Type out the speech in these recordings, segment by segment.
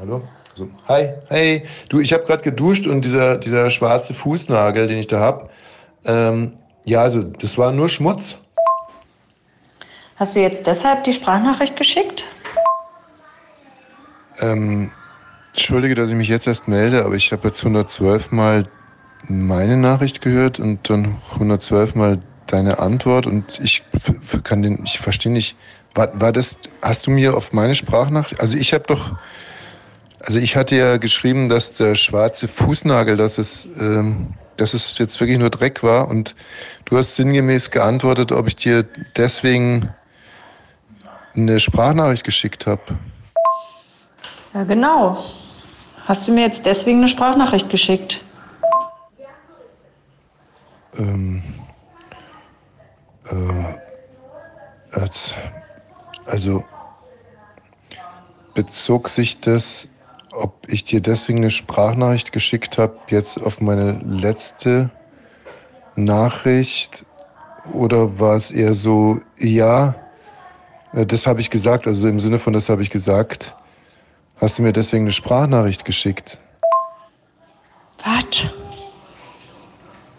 Hallo? So. Hi, hey. Du, ich habe gerade geduscht und dieser, dieser schwarze Fußnagel, den ich da habe, ähm, ja, also das war nur Schmutz. Hast du jetzt deshalb die Sprachnachricht geschickt? Ähm, entschuldige, dass ich mich jetzt erst melde, aber ich habe jetzt 112 Mal meine Nachricht gehört und dann 112 Mal deine Antwort und ich kann den, ich verstehe nicht, war, war das, hast du mir auf meine Sprachnachricht, also ich habe doch, also ich hatte ja geschrieben, dass der schwarze Fußnagel, dass es, ähm, dass es jetzt wirklich nur Dreck war und du hast sinngemäß geantwortet, ob ich dir deswegen eine Sprachnachricht geschickt habe. Ja, genau. Hast du mir jetzt deswegen eine Sprachnachricht geschickt? Ähm, äh, als, also bezog sich das, ob ich dir deswegen eine Sprachnachricht geschickt habe, jetzt auf meine letzte Nachricht oder war es eher so, ja, äh, das habe ich gesagt, also im Sinne von das habe ich gesagt, hast du mir deswegen eine Sprachnachricht geschickt? Was?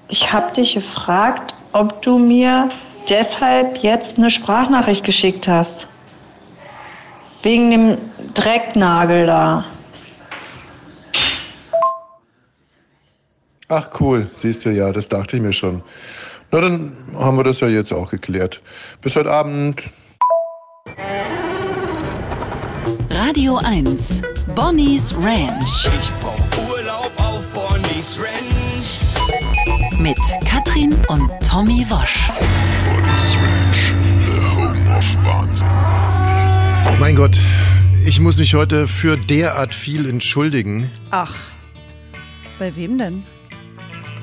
Ich habe dich gefragt, ob du mir deshalb jetzt eine Sprachnachricht geschickt hast. Wegen dem Drecknagel da. Ach cool, siehst du ja, das dachte ich mir schon. Na, dann haben wir das ja jetzt auch geklärt. Bis heute Abend. Radio 1, Bonnie's Ranch. Ich brauch Urlaub auf Bonnie's Ranch. Mit Katrin und Tommy Wosch. Bonnie's Ranch, the home of Wahnsinn. Mein Gott, ich muss mich heute für derart viel entschuldigen. Ach, bei wem denn?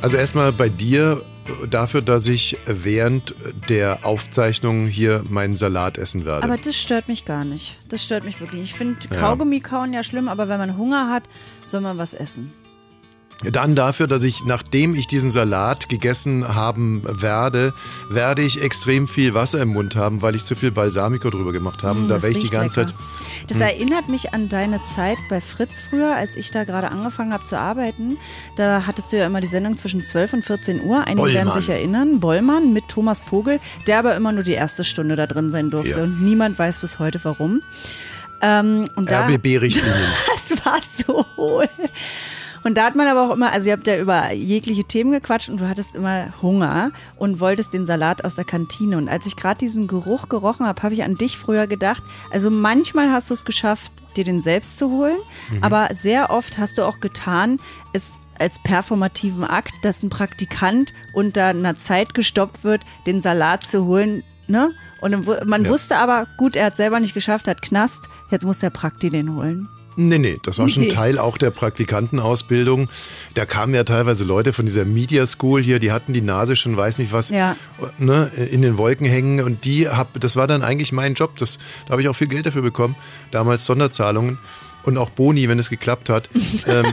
Also erstmal bei dir dafür, dass ich während der Aufzeichnung hier meinen Salat essen werde. Aber das stört mich gar nicht. Das stört mich wirklich. Ich finde. Kaugummi kauen ja schlimm, aber wenn man Hunger hat, soll man was essen. Dann dafür, dass ich, nachdem ich diesen Salat gegessen haben werde, werde ich extrem viel Wasser im Mund haben, weil ich zu viel Balsamico drüber gemacht habe. Mm, da das werde ich die ganze lecker. Zeit. Das Hm. erinnert mich an deine Zeit bei Fritz früher, als ich da gerade angefangen habe zu arbeiten. Da hattest du ja immer die Sendung zwischen 12 und 14 Uhr. Einige werden Bollmann. sich erinnern. Bollmann mit Thomas Vogel, der aber immer nur die erste Stunde da drin sein durfte. Ja. Und niemand weiß bis heute warum. Ähm, und da, RBB-Richtlinien. Das war so hohl. Und da hat man aber auch immer, also ihr habt ja über jegliche Themen gequatscht und du hattest immer Hunger und wolltest den Salat aus der Kantine. Und als ich gerade diesen Geruch gerochen habe, habe ich an dich früher gedacht. Also manchmal hast du es geschafft, dir den selbst zu holen, Mhm. aber sehr oft hast du auch getan, es als performativen Akt, dass ein Praktikant unter einer Zeit gestoppt wird, den Salat zu holen. Ne? Und man Ja. wusste aber, gut, er hat selber nicht geschafft, hat Knast, jetzt muss der Prakti den holen. Nee, nee, das war schon Nee. Teil auch der Praktikantenausbildung. Da kamen ja teilweise Leute von dieser Media School hier, die hatten die Nase schon, weiß nicht was, Ja. ne, in den Wolken hängen. Und die hab, das war dann eigentlich mein Job. Das, da habe ich auch viel Geld dafür bekommen. Damals Sonderzahlungen. Und auch Boni, wenn es geklappt hat. ähm,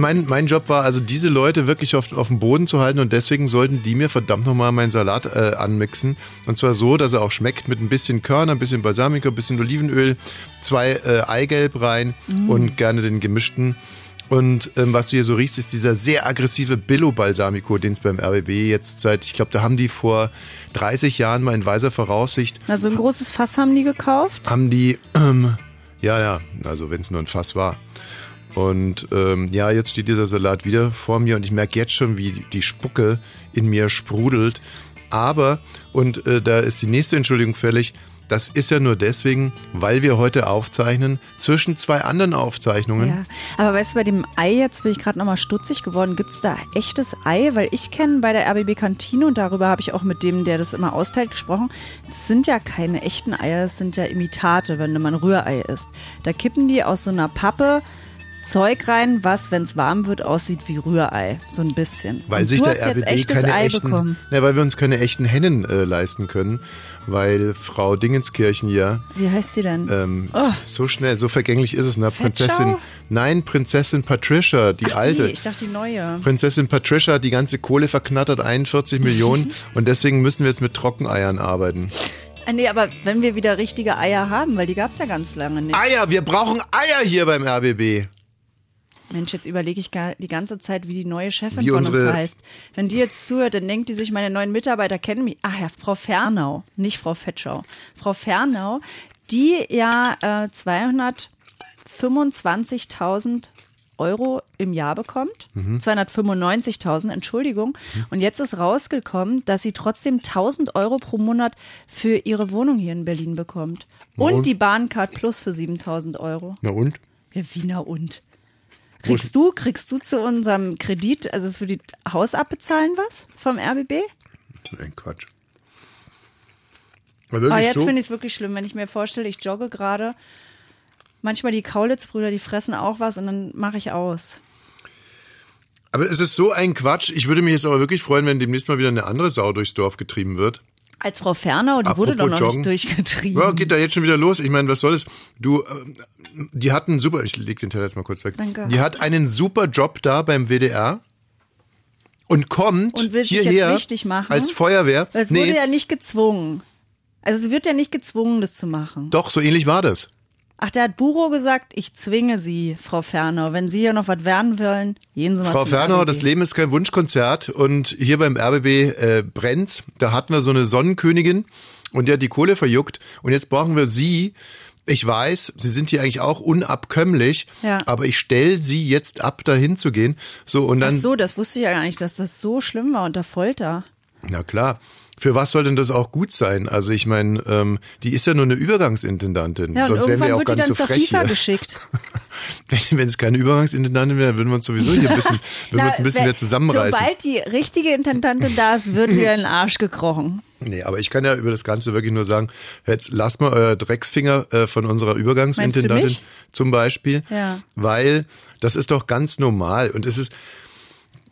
mein, mein Job war also, diese Leute wirklich auf, auf dem Boden zu halten und deswegen sollten die mir verdammt nochmal meinen Salat äh, anmixen. Und zwar so, dass er auch schmeckt mit ein bisschen Körner, ein bisschen Balsamico, ein bisschen Olivenöl, zwei äh, Eigelb rein Mm. und gerne den gemischten. Und ähm, was du hier so riechst, ist dieser sehr aggressive Billo-Balsamico, den es beim RBB jetzt seit, ich glaube, da haben die vor 30 Jahren mal in weiser Voraussicht, Na, so ein großes Fass haben die gekauft. haben die, ähm, ja, ja, also wenn es nur ein Fass war. Und ähm, ja, jetzt steht dieser Salat wieder vor mir und ich merke jetzt schon, wie die Spucke in mir sprudelt. Aber, und äh, da ist die nächste Entschuldigung fällig, das ist ja nur deswegen, weil wir heute aufzeichnen, zwischen zwei anderen Aufzeichnungen. Ja, aber weißt du, bei dem Ei jetzt bin ich gerade nochmal stutzig geworden. Gibt es da echtes Ei? Weil ich kenne bei der RBB Kantine und darüber habe ich auch mit dem, der das immer austeilt, gesprochen. Das sind ja keine echten Eier, das sind ja Imitate, wenn ein Rührei isst. Da kippen die aus so einer Pappe Zeug rein, was, wenn es warm wird, aussieht wie Rührei. So ein bisschen. Weil und sich der RBB keine Ei echten, ja, weil wir uns keine echten Hennen äh, leisten können, weil Frau Dingenskirchen ja Wie heißt sie denn? ähm, Oh. so schnell, so vergänglich ist es, ne? Prinzessin, nein, Prinzessin Patricia, die Ach, alte. Die, ich dachte die neue. Prinzessin Patricia hat die ganze Kohle verknattert, 41 Millionen und deswegen müssen wir jetzt mit Trockeneiern arbeiten. Ah, Nee, aber wenn wir wieder richtige Eier haben, weil die gab es ja ganz lange nicht. Eier, wir brauchen Eier hier beim RBB. Mensch, jetzt überlege ich gar die ganze Zeit, wie die neue Chefin Wie von uns heißt. Wenn die jetzt zuhört, dann denkt die sich, meine neuen Mitarbeiter kennen mich. Ach ja, Frau Fernau, nicht Frau Fetschau. Frau Fernau, die ja äh, 225.000 Euro im Jahr bekommt. Mhm. 295.000, Entschuldigung. Und jetzt ist rausgekommen, dass sie trotzdem 1.000 Euro pro Monat für ihre Wohnung hier in Berlin bekommt. Und, und? die Bahncard Plus für 7.000 Euro. Na und? Ja, Wiener und. Kriegst du, kriegst du zu unserem Kredit, also für die Haus abbezahlen was vom RBB? Nein, Quatsch. Aber Ah, jetzt so? finde ich es wirklich schlimm, wenn ich mir vorstelle, ich jogge gerade. Manchmal die Kaulitz-Brüder, die fressen auch was und dann mache ich aus. Aber es ist so ein Quatsch. Ich würde mich jetzt aber wirklich freuen, wenn demnächst mal wieder eine andere Sau durchs Dorf getrieben wird. Als Frau Fernau, die wurde doch Apropos noch Joggen. nicht durchgetrieben. Ja, geht da jetzt schon wieder los. Ich meine, was soll es? Du, ähm, die hat einen super, ich leg den Teller jetzt mal kurz weg. Danke. Die hat einen super Job da beim WDR und kommt Und will sich jetzt hierher wichtig machen? als Feuerwehr. Weil es nee, wurde ja nicht gezwungen. Also sie wird ja nicht gezwungen, das zu machen. doch, so ähnlich war das. Ach, der hat Buro gesagt, ich zwinge Sie, Frau Fernau. Wenn Sie ja noch was werden wollen, gehen Sie mal Frau Fernau, RBB. das Leben ist kein Wunschkonzert und hier beim RBB äh, brennt's. Da hatten wir so eine Sonnenkönigin und die hat die Kohle verjuckt und jetzt brauchen wir sie. Ich weiß, Sie sind hier eigentlich auch unabkömmlich, Ja. aber ich stelle Sie jetzt ab, dahin zu gehen. So und Ach dann, so, das wusste ich ja gar nicht, dass das so schlimm war unter Folter. Na klar. Für was soll denn das auch gut sein? Also ich meine, ähm, die ist ja nur eine Übergangsintendantin. Ja, Sonst wären wir ja auch dann so frech FIFA hier. geschickt. Wenn wenn es keine Übergangsintendantin wäre, dann würden wir uns sowieso hier ein bisschen, würden wir uns ein bisschen wer- mehr zusammenreißen. Sobald die richtige Intendantin da ist, wird wieder in den Arsch gekrochen. Nee, aber ich kann ja über das Ganze wirklich nur sagen, jetzt lasst mal euer Drecksfinger äh, von unserer Übergangsintendantin zum Beispiel, Ja. weil das ist doch ganz normal und es ist,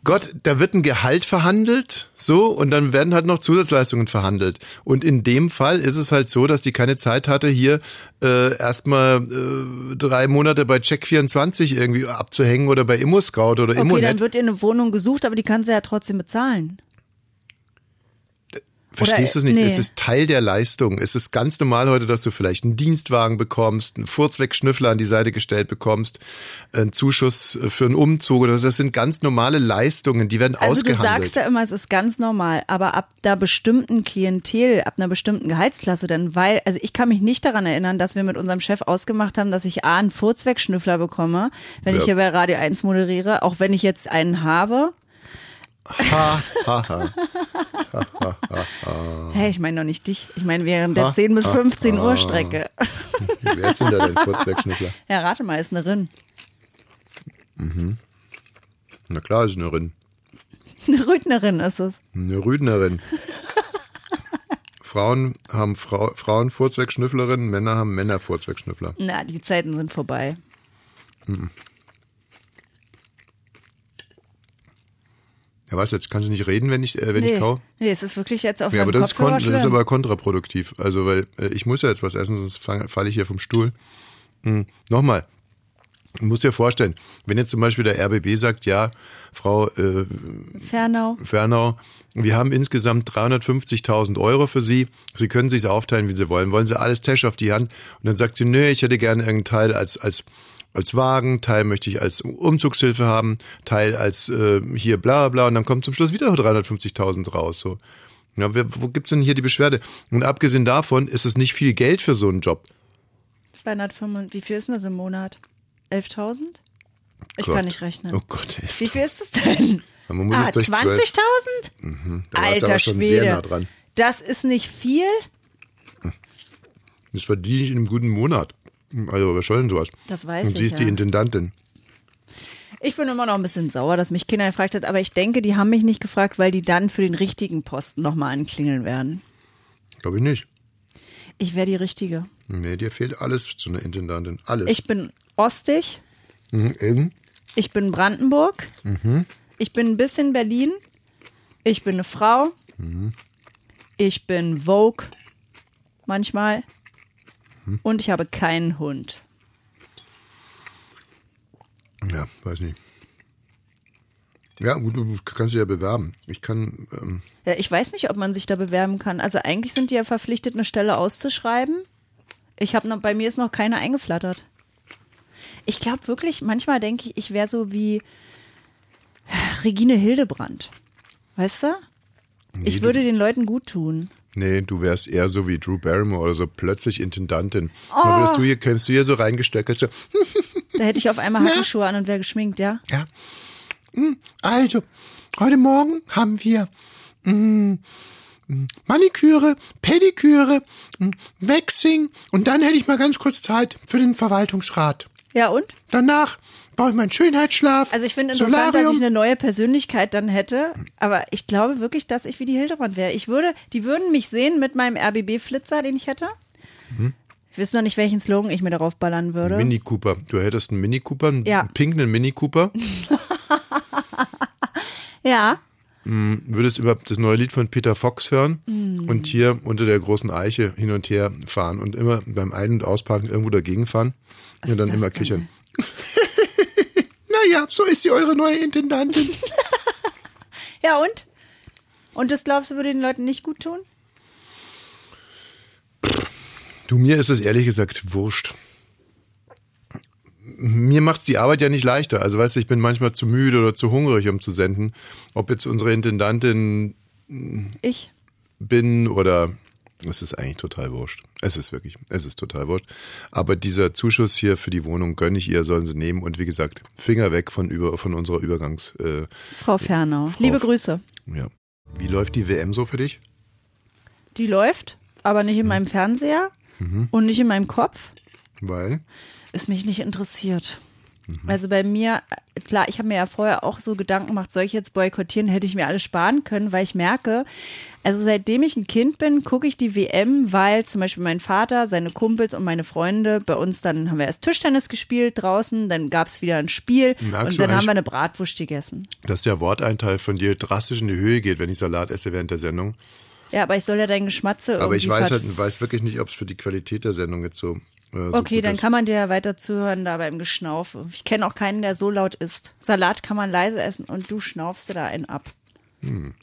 Gott, da wird ein Gehalt verhandelt, so, und dann werden halt noch Zusatzleistungen verhandelt. Und in dem Fall ist es halt so, dass die keine Zeit hatte, hier äh, erstmal äh, drei Monate bei Check24 irgendwie abzuhängen oder bei ImmoScout oder Okay, Immonet. dann wird ihr eine Wohnung gesucht, aber die kann sie ja trotzdem bezahlen. Verstehst du es nicht? nee. Es ist Teil der Leistung. Es ist ganz normal heute, dass du vielleicht einen Dienstwagen bekommst, einen Furzwegschnüffler an die Seite gestellt bekommst, einen Zuschuss für einen Umzug oder so. das sind ganz normale Leistungen, die werden Also du ausgehandelt. sagst ja immer, es ist ganz normal, aber ab einer bestimmten Klientel, ab einer bestimmten Gehaltsklasse, denn weil, also ich kann mich nicht daran erinnern, dass wir mit unserem Chef ausgemacht haben, dass ich A, einen Furzwegschnüffler bekomme, wenn Ja. ich hier bei Radio 1 moderiere, auch wenn ich jetzt einen habe. Ha, ha, ha. Hä, ich meine doch nicht dich. Ich meine während der 10 bis 15 Uhr Strecke. Wer ist denn da dein Furzwegschnüffler? Ja, rate mal, ist eine Rin. Na klar, ist eine Rin. Eine Rüdnerin ist es. Eine Rüdnerin. Frauen haben Frau, Frauen Furzwegschnüfflerinnen, Männer haben Männer Furzwegschnüffler. Na, die Zeiten sind vorbei. Ja, was jetzt? Kannst du nicht reden, wenn ich, äh, wenn nee. ich kau? nee, es ist wirklich jetzt auf Ja, aber das ist, das ist aber kontraproduktiv. Also, weil äh, ich muss ja jetzt was essen, sonst falle ich hier vom Stuhl. Hm. Nochmal. Du musst dir vorstellen, wenn jetzt zum Beispiel der RBB sagt, ja, Frau äh, Fernau. Fernau, wir haben insgesamt 350.000 Euro für Sie. Sie können sich aufteilen, wie Sie wollen. Wollen Sie alles Cash auf die Hand? Und dann sagt sie, nö, ich hätte gerne irgendeinen Teil als, als, als Wagen, Teil möchte ich als Umzugshilfe haben, Teil als äh, hier bla bla. Und dann kommt zum Schluss wieder 350.000 raus. So. Ja, wer, wo gibt's denn hier die Beschwerde? Und abgesehen davon ist es nicht viel Geld für so einen Job. 205, wie viel ist denn das im Monat? 11.000? Ich Gott. kann nicht rechnen. Oh Gott, ey. Wie viel ist das denn? Man muss ah, es durch 12. 20.000? Da warst du Alter aber schon Schwede. sehr nah dran. Das ist nicht viel? Das verdiene ich in einem guten Monat. Also, was soll denn sowas? Das weiß Und ich sie ist ja. die Intendantin. Ich bin immer noch ein bisschen sauer, dass mich Kinder gefragt hat, aber ich denke, die haben mich nicht gefragt, weil die dann für den richtigen Posten nochmal anklingeln werden. Glaube ich nicht. Ich wäre die Richtige. Nee, dir fehlt alles zu einer Intendantin. Alles. Ich bin ostig, Mhm, eben. ich bin Brandenburg, ich bin ein bisschen Berlin, ich bin eine Frau, ich bin Vogue manchmal und ich habe keinen Hund. Ja, weiß nicht. Ja, gut, du kannst dich ja bewerben. Ich kann, ähm, Ja, ich weiß nicht, ob man sich da bewerben kann. Also eigentlich sind die ja verpflichtet, eine Stelle auszuschreiben. Ich habe noch, bei mir ist noch keine eingeflattert. Ich glaube wirklich, manchmal denke ich, ich wäre so wie Regine Hildebrand. Weißt du? ich du- würde den Leuten gut tun. Nee, du wärst eher so wie Drew Barrymore oder so plötzlich Intendantin. Dann würdest du hier, kämst du hier so reingestöckelt, so, Da hätte ich auf einmal Hackenschuhe an und wäre geschminkt, ja? ja. Hm, Also, heute Morgen haben wir mm, Maniküre, Pediküre, Waxing und dann hätte ich mal ganz kurz Zeit für den Verwaltungsrat. Ja, und? Danach brauche ich meinen Schönheitsschlaf. Also ich finde interessant, dass Solarium. ich eine neue Persönlichkeit dann hätte, aber ich glaube wirklich, dass ich wie die Hildebrand wäre. Ich würde, die würden mich sehen mit meinem RBB-Flitzer, den ich hätte. Ich weiß noch nicht, welchen Slogan ich mir darauf ballern würde. Mini Cooper. Du hättest einen Mini Cooper, einen Ja. pinken Mini Cooper. ja, Würdest überhaupt das neue Lied von Peter Fox hören Mm. und hier unter der großen Eiche hin und her fahren und immer beim Ein- und Ausparken irgendwo dagegen fahren und dann immer kichern. naja, so ist sie eure neue Intendantin. ja und? Und das glaubst du, würde den Leuten nicht gut tun? Du, mir ist es ehrlich gesagt wurscht. Mir macht die Arbeit ja nicht leichter. Also weißt du, ich bin manchmal zu müde oder zu hungrig, um zu senden. Ob jetzt unsere Intendantin Ich. bin oder es ist eigentlich total wurscht. Es ist wirklich, es ist total wurscht. Aber dieser Zuschuss hier für die Wohnung gönne ich ihr, sollen sie nehmen. Und wie gesagt, Finger weg von über von unserer Übergangs. Äh, Frau Fernau. Frau Liebe F- Grüße. ja. Wie läuft die WM so für dich? Die läuft, aber nicht in meinem Fernseher und nicht in meinem Kopf. Weil es mich nicht interessiert. Also bei mir, klar, ich habe mir ja vorher auch so Gedanken gemacht, soll ich jetzt boykottieren, hätte ich mir alles sparen können, weil ich merke, also seitdem ich ein Kind bin, gucke ich die WM, weil zum Beispiel mein Vater, seine Kumpels und meine Freunde bei uns, dann haben wir erst Tischtennis gespielt draußen, dann gab es wieder ein Spiel Merkst und dann haben wir eine Bratwurst gegessen. dass der Worteinteil von dir drastisch in die Höhe geht, wenn ich Salat esse während der Sendung. Ja, aber ich soll ja dein Geschmatze Aber ich weiß halt, weiß wirklich nicht, ob es für die Qualität der Sendung jetzt so. Äh, Okay, dann ist. kann man dir ja weiter zuhören da beim Geschnaufe. Ich kenne auch keinen, der so laut isst. Salat kann man leise essen und du schnaufst dir da einen ab. Hm.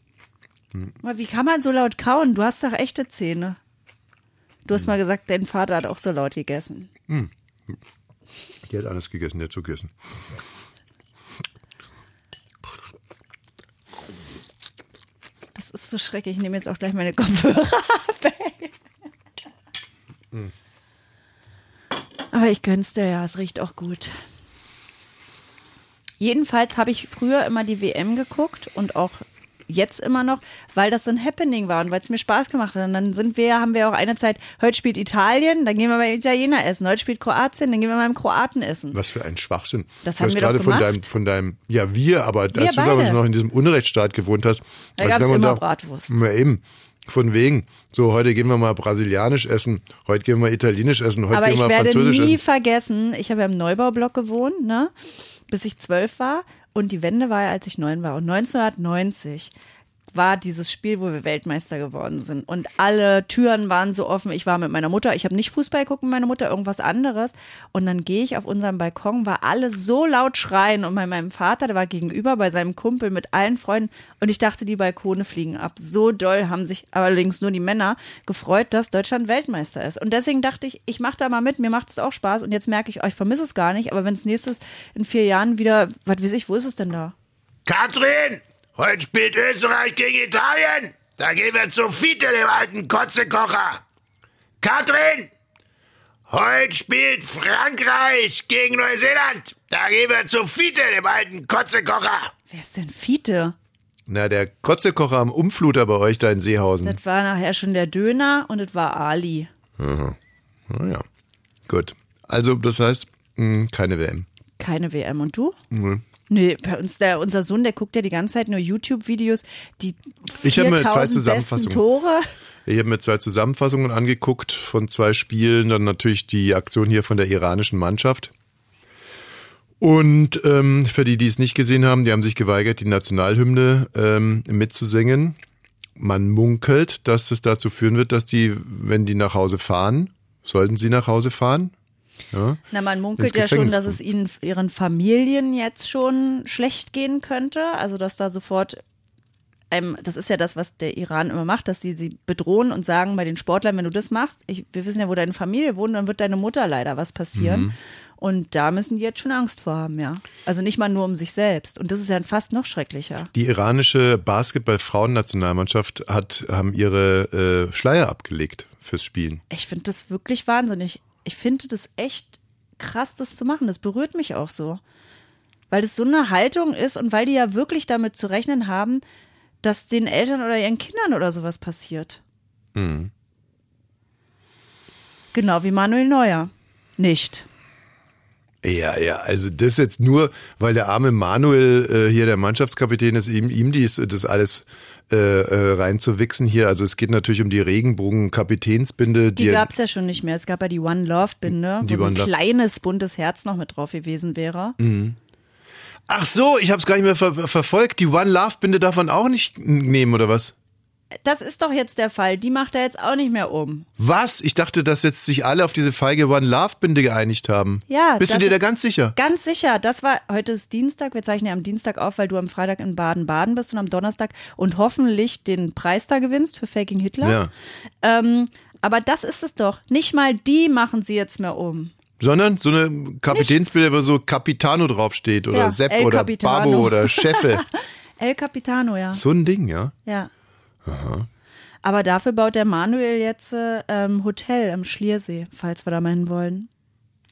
Aber wie kann man so laut kauen? Du hast doch echte Zähne. Du Hm. hast mal gesagt, dein Vater hat auch so laut gegessen. Die hat alles gegessen, die hat so gegessen. Das ist so schrecklich. Ich nehme jetzt auch gleich meine Kopfhörer weg. Aber ich gönn's dir ja, es riecht auch gut. Jedenfalls habe ich früher immer die WM geguckt und auch jetzt immer noch, weil das so ein Happening war und weil es mir Spaß gemacht hat. Und dann sind wir, haben wir auch eine Zeit, heute spielt Italien, dann gehen wir beim Italiener essen. Heute spielt Kroatien, dann gehen wir beim Kroaten essen. Was für ein Schwachsinn. Das du haben hast wir gerade doch von gemacht. deinem, von deinem, ja wir, aber als du damals noch in diesem Unrechtsstaat gewohnt hast, Da wenn man immer Bratwurst. Na eben. Von wegen. So, heute gehen wir mal brasilianisch essen, heute gehen wir italienisch essen, heute Aber gehen ich wir werde französisch nie essen. vergessen, ich habe ja im Neubaublock gewohnt, ne? bis ich zwölf war. Und die Wende war ja, als ich neun war. Und 1990 war dieses Spiel, wo wir Weltmeister geworden sind. Und alle Türen waren so offen. Ich war mit meiner Mutter, ich habe nicht Fußball geguckt mit meiner Mutter, irgendwas anderes. Und dann gehe ich auf unseren Balkon, war alle so laut schreien. Und bei meinem Vater, der war gegenüber bei seinem Kumpel mit allen Freunden. Und ich dachte, die Balkone fliegen ab. So doll haben sich allerdings nur die Männer gefreut, dass Deutschland Weltmeister ist. Und deswegen dachte ich, ich mache da mal mit, mir macht es auch Spaß. Und jetzt merke ich, oh, ich vermisse es gar nicht. Aber wenn es nächstes in vier Jahren wieder, was weiß ich, wo ist es denn da? Katrin, heute spielt Österreich gegen Italien. Da gehen wir zu Fiete, dem alten Kotzekocher. Katrin, heute spielt Frankreich gegen Neuseeland. Da gehen wir zu Fiete, dem alten Kotzekocher. Wer ist denn Fiete? Na, der Kotzekocher am Umfluter bei euch da in Seehausen. Das war nachher schon der Döner und das war Ali. Naja, gut. Also, das heißt, mh, keine WM. Keine WM. Und du? Nee, bei uns, der, unser Sohn, der guckt ja die ganze Zeit nur YouTube-Videos, die Ich habe mir zwei 4000 besten Zusammenfassungen. Tore. Ich habe mir zwei Zusammenfassungen angeguckt von zwei Spielen, dann natürlich die Aktion hier von der iranischen Mannschaft. Und ähm, für die, die es nicht gesehen haben, die haben sich geweigert, die Nationalhymne ähm, mitzusingen. Man munkelt, dass es dazu führen wird, dass die, wenn die nach Hause fahren, sollten sie nach Hause fahren, Ja? Na, man munkelt ja schon, dass es ihnen, ihren Familien jetzt schon schlecht gehen könnte. Also, dass da sofort, ähm, das ist ja das, was der Iran immer macht, dass sie sie bedrohen und sagen bei den Sportlern, wenn du das machst, ich, wir wissen ja, wo deine Familie wohnt, dann wird deine Mutter leider was passieren. Mhm. Und da müssen die jetzt schon Angst vor haben, ja. Also nicht mal nur um sich selbst. Und das ist ja fast noch schrecklicher. Die iranische Basketball-Frauennationalmannschaft hat, haben ihre äh, Schleier abgelegt fürs Spielen. Ich finde das wirklich wahnsinnig. Ich finde das echt krass, das zu machen. Das berührt mich auch so. Weil das so eine Haltung ist und weil die ja wirklich damit zu rechnen haben, dass den Eltern oder ihren Kindern oder sowas passiert. Genau wie Manuel Neuer. Nicht. Ja, ja, also das jetzt nur, weil der arme Manuel äh, hier der Mannschaftskapitän ist, ihm, ihm dies, das alles äh, äh, reinzuwichsen hier. Also es geht natürlich um die Regenbogen-Kapitänsbinde, Die die, gab es ja schon nicht mehr. Es gab ja die One Love Binde, Die wo so ein One Love- kleines buntes Herz noch mit drauf gewesen wäre. Ach so, ich habe es gar nicht mehr ver verfolgt. Die One Love Binde darf man auch nicht nehmen oder was? Das ist doch jetzt der Fall. Die macht er jetzt auch nicht mehr um. Was? Ich dachte, dass jetzt sich alle auf diese feige One Love Binde geeinigt haben. Ja, Bist du dir da ganz sicher? Ganz sicher, das war, heute ist Dienstag, wir zeichnen ja am Dienstag auf, weil du am Freitag in Baden-Baden bist und am Donnerstag und hoffentlich den Preis da gewinnst für Faking Hitler. Ja. Ähm, aber das ist es doch. Nicht mal die machen sie jetzt mehr um. Sondern so eine Kapitänsbilder, wo so Capitano draufsteht oder Ja, Sepp oder. Babo oder Chefe. El Capitano, ja. so ein Ding, ja. Ja. Aber dafür baut der Manuel jetzt äh, ähm, Hotel am Schliersee, falls wir da mal hin wollen.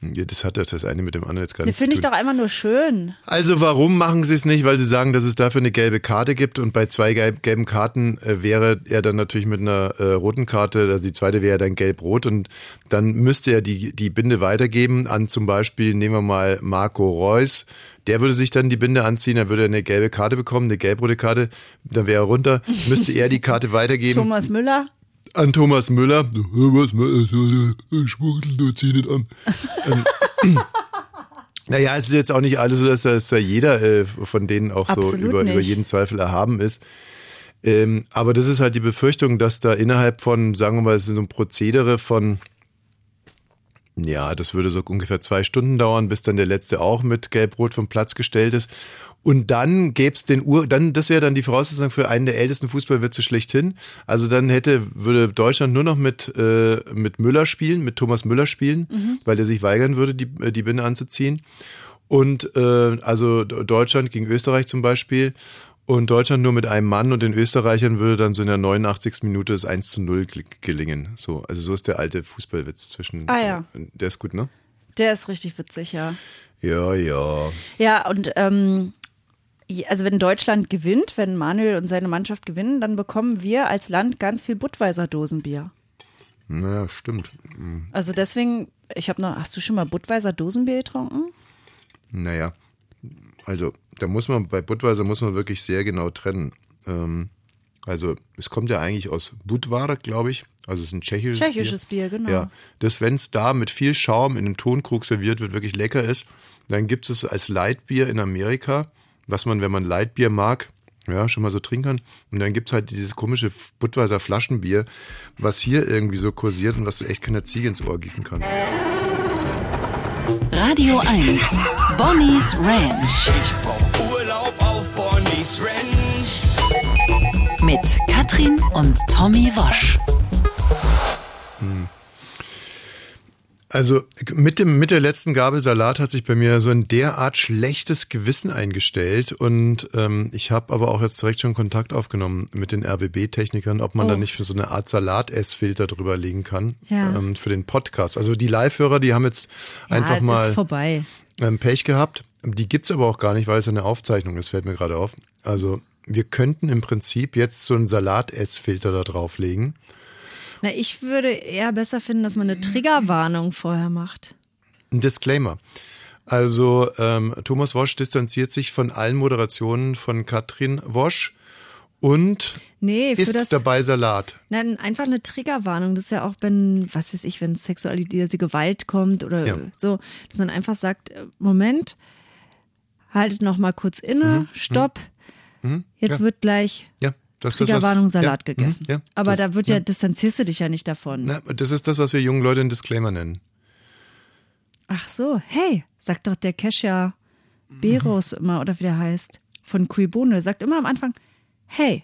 Das hat das eine mit dem anderen jetzt gar Das nichts zu finde ich doch einfach nur schön. Also warum machen sie es nicht? Weil sie sagen, dass es dafür eine gelbe Karte gibt und bei zwei gelb, gelben Karten äh, wäre er dann natürlich mit einer äh, roten Karte, also die zweite wäre dann gelb-rot und dann müsste er die, die Binde weitergeben an zum Beispiel, nehmen wir mal Marco Reus, der würde sich dann die Binde anziehen, dann würde er eine gelbe Karte bekommen, eine gelb-rote Karte, dann wäre er runter, müsste er die Karte weitergeben. Thomas Müller, an Thomas Müller. Was Schwuchtel, du zieh nicht an. Ähm, naja, es ist jetzt auch nicht alles so, dass da, dass da jeder äh, von denen auch so Absolut über, über nicht. jeden Zweifel erhaben ist. Ähm, aber das ist halt die Befürchtung, dass da innerhalb von, sagen wir mal, es ist so ein Prozedere von, ja, das würde so ungefähr zwei Stunden dauern, bis dann der letzte auch mit Gelb-Rot vom Platz gestellt ist. Und dann gäb's den Ur, dann, das wäre dann die Voraussetzung für einen der ältesten Fußballwitze schlechthin. Also dann hätte, würde Deutschland nur noch mit, äh, mit Müller spielen, mit Thomas Müller spielen, weil er sich weigern würde, die, äh, die Binde anzuziehen. Und äh, also Deutschland gegen Österreich zum Beispiel. Und Deutschland nur mit einem Mann und den Österreichern würde dann so in der 89. Minute das 1 zu 0 gel- gelingen. So, also so ist der alte Fußballwitz zwischen. Ah, ja. Der ist gut, ne? der ist richtig witzig, ja. Ja, ja. Ja, und ähm, also wenn Deutschland gewinnt, wenn Manuel und seine Mannschaft gewinnen, dann bekommen wir als Land ganz viel Budweiser Dosenbier. Naja, stimmt. Also deswegen, ich habe noch, hast du schon mal Budweiser Dosenbier getrunken? Naja, also da muss man, bei Budweiser muss man wirklich sehr genau trennen. Ähm, also es kommt ja eigentlich aus Budvar, glaube ich. Also es ist ein tschechisches, Tschechisches Bier, genau. Ja, das, wenn es da mit viel Schaum in einem Tonkrug serviert wird, wirklich lecker ist, dann gibt es als Leitbier in Amerika, was man, wenn man Leitbier mag, ja, schon mal so trinken kann. Und dann gibt es halt dieses komische Budweiser Flaschenbier, was hier irgendwie so kursiert und was du echt keiner Ziege ins Ohr gießen kannst. Radio 1. Bonnie's Ranch. Ich brauch Urlaub auf Bonnie's Ranch. Mit Katrin und Tommy Wosch. Also mit, dem, mit der letzten Gabel Salat hat sich bei mir so ein derart schlechtes Gewissen eingestellt und ähm, ich habe aber auch jetzt direkt schon Kontakt aufgenommen mit den RBB-Technikern, ob man da nicht für so eine Art Salat-Essfilter drüber legen kann Ja. ähm, für den Podcast. Also die Live-Hörer, die haben jetzt einfach ja, mal ist vorbei. ähm, Pech gehabt. Die gibt's aber auch gar nicht, weil es eine Aufzeichnung ist, fällt mir gerade auf. Also wir könnten im Prinzip jetzt so einen Salat-Essfilter da drauflegen. Na, ich würde eher besser finden, dass man eine Triggerwarnung vorher macht. Ein Disclaimer. Also ähm, Thomas Wosch distanziert sich von allen Moderationen von Katrin Wosch und Nee, isst das. dabei Salat. Nein, einfach eine Triggerwarnung. Das ist ja auch, wenn, was weiß ich, wenn sexualisierte Gewalt kommt oder Ja. so, dass man einfach sagt, äh, Moment, haltet noch mal kurz inne, stopp. Jetzt Mhm. Ja. wird gleich Ja, das ist das, Triggerwarnung was, Salat ja, gegessen. mhm, Ja, Aber das, da wird ja, distanzierst du dich ja nicht davon. Na, das ist das, was wir jungen Leute einen Disclaimer nennen. Ach so, hey, sagt doch der Kesha Beros immer, oder wie der heißt, von Cui Bono. Der sagt immer am Anfang, hey,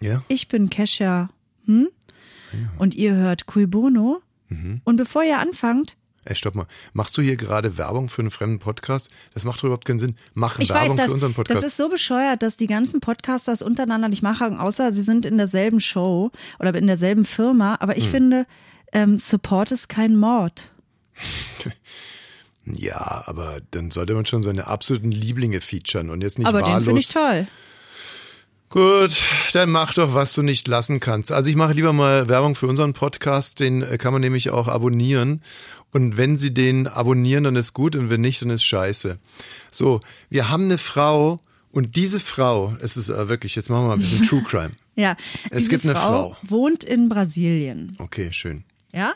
Ja? ich bin Kesha, hm? Und ihr hört Cui Bono. Mhm. Und bevor ihr anfangt, Ey, stopp mal. Machst du hier gerade Werbung für einen fremden Podcast? Das macht doch überhaupt keinen Sinn. Mach ich Werbung weiß, das, für unseren Podcast. das ist so bescheuert, dass die ganzen Podcasters untereinander nicht machen, außer sie sind in derselben Show oder in derselben Firma. Aber Hm. ich finde, ähm, Support ist kein Mord. ja, aber dann sollte man schon seine absoluten Lieblinge featuren und jetzt nicht Aber den wahllos. finde ich toll. Gut, dann mach doch, was du nicht lassen kannst. Also ich mache lieber mal Werbung für unseren Podcast, den äh, kann man nämlich auch abonnieren. Und wenn Sie den abonnieren, dann ist gut und wenn nicht, dann ist scheiße. So, wir haben eine Frau und diese Frau, es ist äh, wirklich, jetzt machen wir mal ein bisschen True Crime. Ja, Es diese gibt eine Frau, Frau. wohnt in Brasilien, Okay, schön. ja,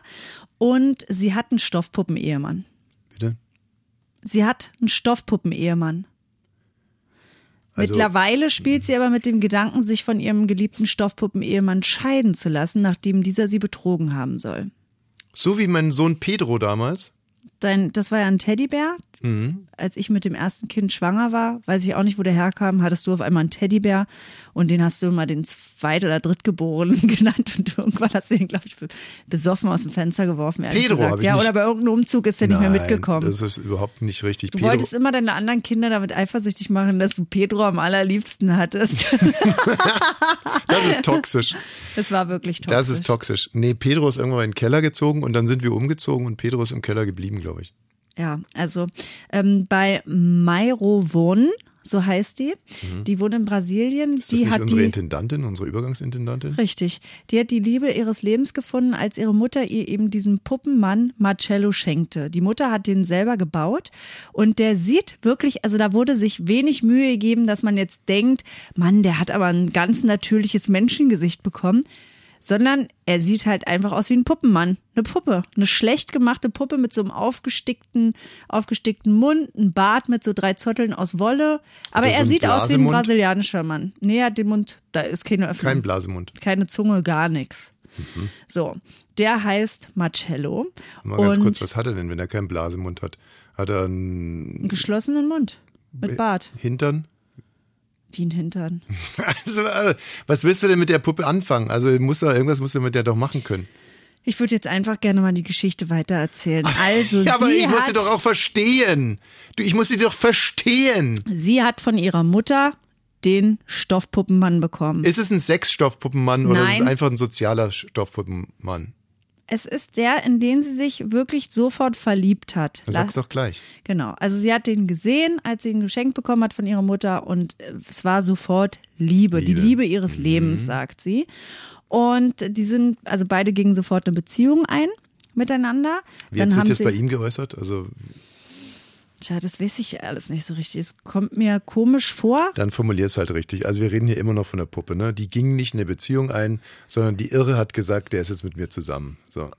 und sie hat einen Stoffpuppen-Ehemann. Bitte? Sie hat einen Stoffpuppen-Ehemann. Also- Mittlerweile spielt sie aber mit dem Gedanken, sich von ihrem geliebten Stoffpuppen-Ehemann scheiden zu lassen, nachdem dieser sie betrogen haben soll. So wie mein Sohn Pedro damals. Dein, das war ja ein Teddybär. Mhm. Als ich mit dem ersten Kind schwanger war, weiß ich auch nicht, wo der herkam, hattest du auf einmal einen Teddybär und den hast du mal den Zweit- oder Drittgeborenen genannt und irgendwann hast du ihn, glaube ich, besoffen aus dem Fenster geworfen. Pedro gesagt. Ja, oder bei irgendeinem Umzug ist er nicht mehr mitgekommen. Das ist überhaupt nicht richtig. Du Pedro, wolltest immer deine anderen Kinder damit eifersüchtig machen, dass du Pedro am allerliebsten hattest. das ist toxisch. Das war wirklich toxisch. Das ist toxisch. Nee, Pedro ist irgendwann in den Keller gezogen und dann sind wir umgezogen und Pedro ist im Keller geblieben, glaube ich. Ja, also ähm, bei Mairovon, so heißt die, die wohnt in Brasilien. Mhm. Ist das die nicht hat unsere die, Intendantin, unsere Übergangsintendantin? Richtig. Die hat die Liebe ihres Lebens gefunden, als ihre Mutter ihr eben diesen Puppenmann Marcello schenkte. Die Mutter hat den selber gebaut und der sieht wirklich, also da wurde sich wenig Mühe gegeben, dass man jetzt denkt, Mann, der hat aber ein ganz natürliches Menschengesicht bekommen. Sondern er sieht halt einfach aus wie ein Puppenmann. Eine Puppe. Eine schlecht gemachte Puppe mit so einem aufgestickten, aufgestickten Mund, ein Bart mit so drei Zotteln aus Wolle. Aber er so sieht aus wie ein Blasemund? brasilianischer Mann. Nee, er hat den Mund, da ist keine Öffnung Kein Blasemund. keine Zunge, gar nichts. Mhm. So, der heißt Marcello Mal ganz kurz, was hat er denn, wenn er keinen Blasemund hat? Hat er einen einen geschlossenen Mund mit Bart, Hintern? Wie ein Hintern. Also, äh, was willst du denn mit der Puppe anfangen? Also muss er, irgendwas muss er mit der doch machen können. Ich würde jetzt einfach gerne mal die Geschichte weiter erzählen. Also ja, aber ich muss sie doch auch verstehen. Du, ich muss sie doch verstehen. sie hat von ihrer Mutter den Stoffpuppenmann bekommen. Ist es ein Sexstoffpuppenmann oder ist es einfach ein sozialer Stoffpuppenmann? Es ist der, in den sie sich wirklich sofort verliebt hat. Dann sag's doch gleich. Genau. Also sie hat den gesehen, als sie ihn geschenkt bekommen hat von ihrer Mutter und äh, es war sofort Liebe, die Liebe. Mhm. Liebe ihres Lebens, sagt sie. Und die sind, also beide gingen sofort eine Beziehung ein miteinander. Wie Dann hat sich haben das bei ihm geäußert? Also Tja, das weiß ich alles nicht so richtig. Es kommt mir komisch vor. Dann formulier es halt richtig. Also wir reden hier immer noch von der Puppe, ne? Die ging nicht in eine Beziehung ein, sondern die Irre hat gesagt, der ist jetzt mit mir zusammen. So.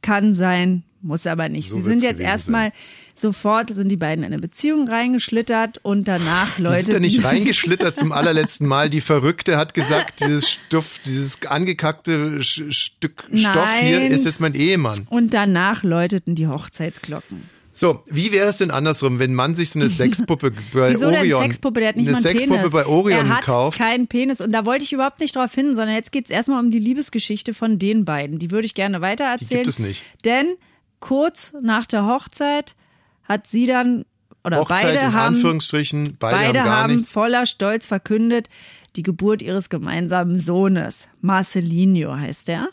Kann sein, muss aber nicht. So Sie sind jetzt erstmal sofort, sind die beiden in eine Beziehung reingeschlittert und danach, Die Leute. sind da nicht reingeschlittert zum allerletzten Mal. Die Verrückte hat gesagt, dieses Stoff, dieses angekackte Stück Stoff hier Nein. ist jetzt mein Ehemann. Und danach läuteten die Hochzeitsglocken. So, wie wäre es denn andersrum, wenn man sich so eine Sexpuppe bei Wieso denn Orion, Sexpuppe? Der hat nicht eine mal einen Sexpuppe Penis. bei Orion er hat kauft? keinen Penis. Und da wollte ich überhaupt nicht drauf hin, sondern jetzt geht es erstmal um die Liebesgeschichte von den beiden. Die würde ich gerne weitererzählen. Die gibt es nicht. Denn kurz nach der Hochzeit hat sie dann, oder Hochzeit beide in haben, Anführungsstrichen, beide, beide haben gar haben nichts. voller Stolz verkündet, die Geburt ihres gemeinsamen Sohnes. Marcelinho heißt er.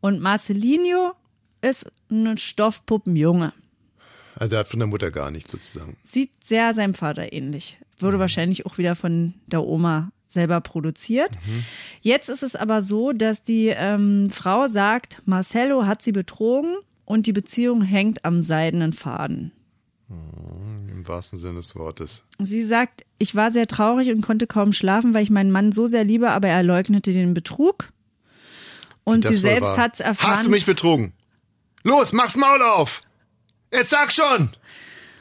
Und Marcelinho ist ein Stoffpuppenjunge. Also er hat von der Mutter gar nichts sozusagen. Sieht sehr seinem Vater ähnlich. Mhm. Wurde wahrscheinlich auch wieder von der Oma selber produziert. Mhm. Jetzt ist es aber so, dass die ähm, Frau sagt, Marcello hat sie betrogen und die Beziehung hängt am seidenen Faden. Im wahrsten Sinne des Wortes. Sie sagt, ich war sehr traurig und konnte kaum schlafen, weil ich meinen Mann so sehr liebe, aber er leugnete den Betrug. Und sie selbst hat es erfahren. Hast du mich betrogen? Los, mach's Maul auf! Jetzt sag schon!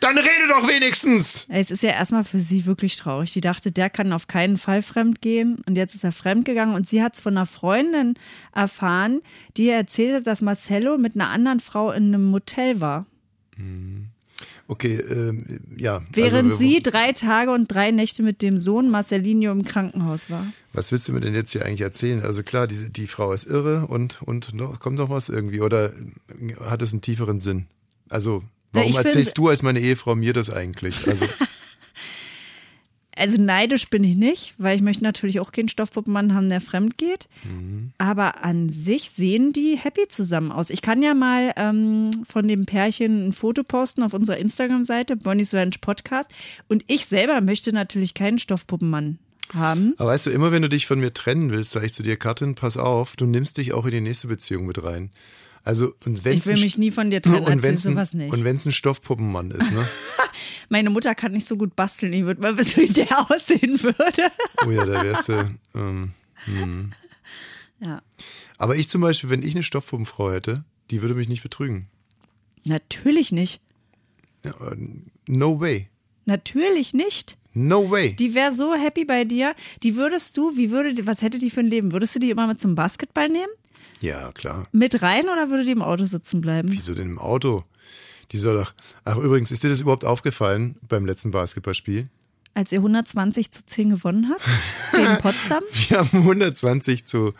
Dann rede doch wenigstens! Es ist ja erstmal für sie wirklich traurig. Die dachte, der kann auf keinen Fall fremd gehen. Und jetzt ist er fremd gegangen. Und sie hat es von einer Freundin erfahren, die ihr erzählt hat, dass Marcello mit einer anderen Frau in einem Motel war. Okay, ähm, ja. Während also, sie drei Tage und drei Nächte mit dem Sohn Marcelinho im Krankenhaus war. Was willst du mir denn jetzt hier eigentlich erzählen? Also klar, diese, die Frau ist irre und, und noch, kommt noch was irgendwie oder hat es einen tieferen Sinn? Also, warum find- erzählst du als meine Ehefrau mir das eigentlich? Also, Also neidisch bin ich nicht, weil ich möchte natürlich auch keinen Stoffpuppenmann haben, der fremd geht. Mhm. Aber an sich sehen die happy zusammen aus. Ich kann ja mal ähm, von dem Pärchen ein Foto posten auf unserer Instagram-Seite, Bonnie's Ranch Podcast. Und ich selber möchte natürlich keinen Stoffpuppenmann haben. aber weißt du, immer wenn du dich von mir trennen willst, sage ich zu dir, Katrin, pass auf, du nimmst dich auch in die nächste Beziehung mit rein. Also, und wenn's Ich will mich nie von dir trennen, und wenn's sowas nicht. Und wenn es ein Stoffpuppenmann ist, ne? Meine Mutter kann nicht so gut basteln. Ich würde mal wissen, wie der aussehen würde. Oh ja, da wärst du. Ähm, Ja. aber ich zum Beispiel, wenn ich eine Stoffpuppenfrau hätte, die würde mich nicht betrügen. Natürlich nicht. Ja, no way. Natürlich nicht. No way. Die wäre so happy bei dir. Die würdest du, wie würde, was hätte die für ein Leben? Würdest du die immer mit zum Basketball nehmen? Ja, klar. Mit rein oder würde die im Auto sitzen bleiben? Wieso denn im Auto? Die soll doch. Ach, übrigens, ist dir das überhaupt aufgefallen beim letzten Basketballspiel? Als ihr 120 zu 10 gewonnen habt? Gegen Potsdam? Wir haben 120 zu.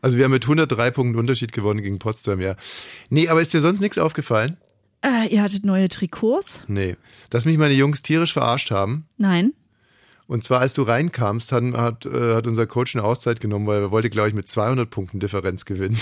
Also wir haben mit 103 Punkten Unterschied gewonnen gegen Potsdam, ja. Nee, aber ist dir sonst nichts aufgefallen? Äh, ihr hattet neue Trikots? Nee. Dass mich meine Jungs tierisch verarscht haben. Nein. Und zwar, als du reinkamst, hat, hat, äh, hat unser Coach eine Auszeit genommen, weil er wollte, glaube ich, mit 200 Punkten Differenz gewinnen.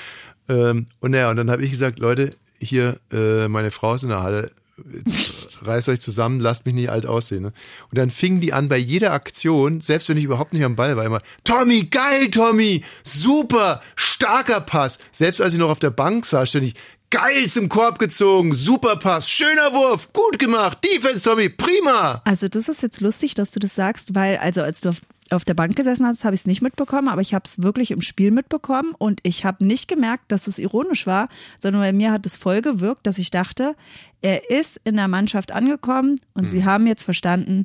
ähm, und naja, und dann habe ich gesagt, Leute, hier, äh, meine Frau ist in der Halle, jetzt reißt euch zusammen, lasst mich nicht alt aussehen. Ne? Und dann fingen die an bei jeder Aktion, selbst wenn ich überhaupt nicht am Ball war, immer, Tommy, geil, Tommy, super, starker Pass. Selbst als ich noch auf der Bank saß, ständig, geil zum Korb gezogen, super Pass, schöner Wurf, gut gemacht, Defense, Tommy, prima. Also das ist jetzt lustig, dass du das sagst, weil also als du auf, auf der Bank gesessen hast, habe ich es nicht mitbekommen, aber ich habe es wirklich im Spiel mitbekommen und ich habe nicht gemerkt, dass es ironisch war, sondern bei mir hat es voll gewirkt, dass ich dachte, er ist in der Mannschaft angekommen und Hm. sie haben jetzt verstanden,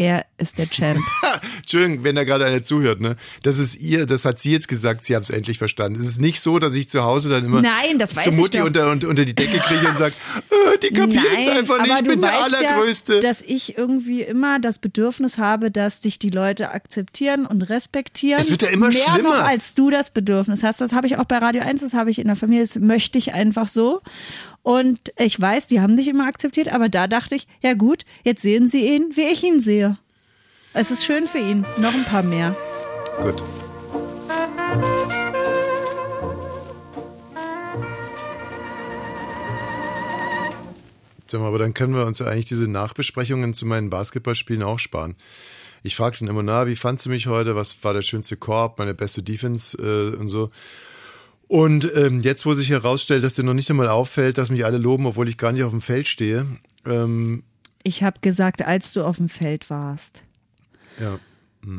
er ist der Champ. Entschuldigung, wenn da gerade einer zuhört, ne? Das ist ihr, das hat sie jetzt gesagt, sie haben es endlich verstanden. Es ist nicht so, dass ich zu Hause dann immer Nein, das weiß zu ich Mutti unter, unter, die Decke kriege und sage, äh, die kapieren es einfach nicht, ich du bin der Allergrößte. Ja, dass ich irgendwie immer das Bedürfnis habe, dass dich die Leute akzeptieren und respektieren. Es wird ja immer Mehr schlimmer. noch, als du das Bedürfnis hast. Das habe ich auch bei Radio 1, das habe ich in der Familie, das möchte ich einfach so. Und ich weiß, die haben dich immer akzeptiert, aber da dachte ich, ja gut, jetzt sehen sie ihn, wie ich ihn sehe. Es ist schön für ihn. Noch ein paar mehr. Gut. Sag mal, aber dann können wir uns ja eigentlich diese Nachbesprechungen zu meinen Basketballspielen auch sparen. Ich frage dann immer, na, wie fandst du mich heute? Was war der schönste Korb, meine beste Defense äh, und so. Und ähm, jetzt, wo sich herausstellt, dass dir noch nicht einmal auffällt, dass mich alle loben, obwohl ich gar nicht auf dem Feld stehe, ähm, Ich habe gesagt, als du auf dem Feld warst. ja,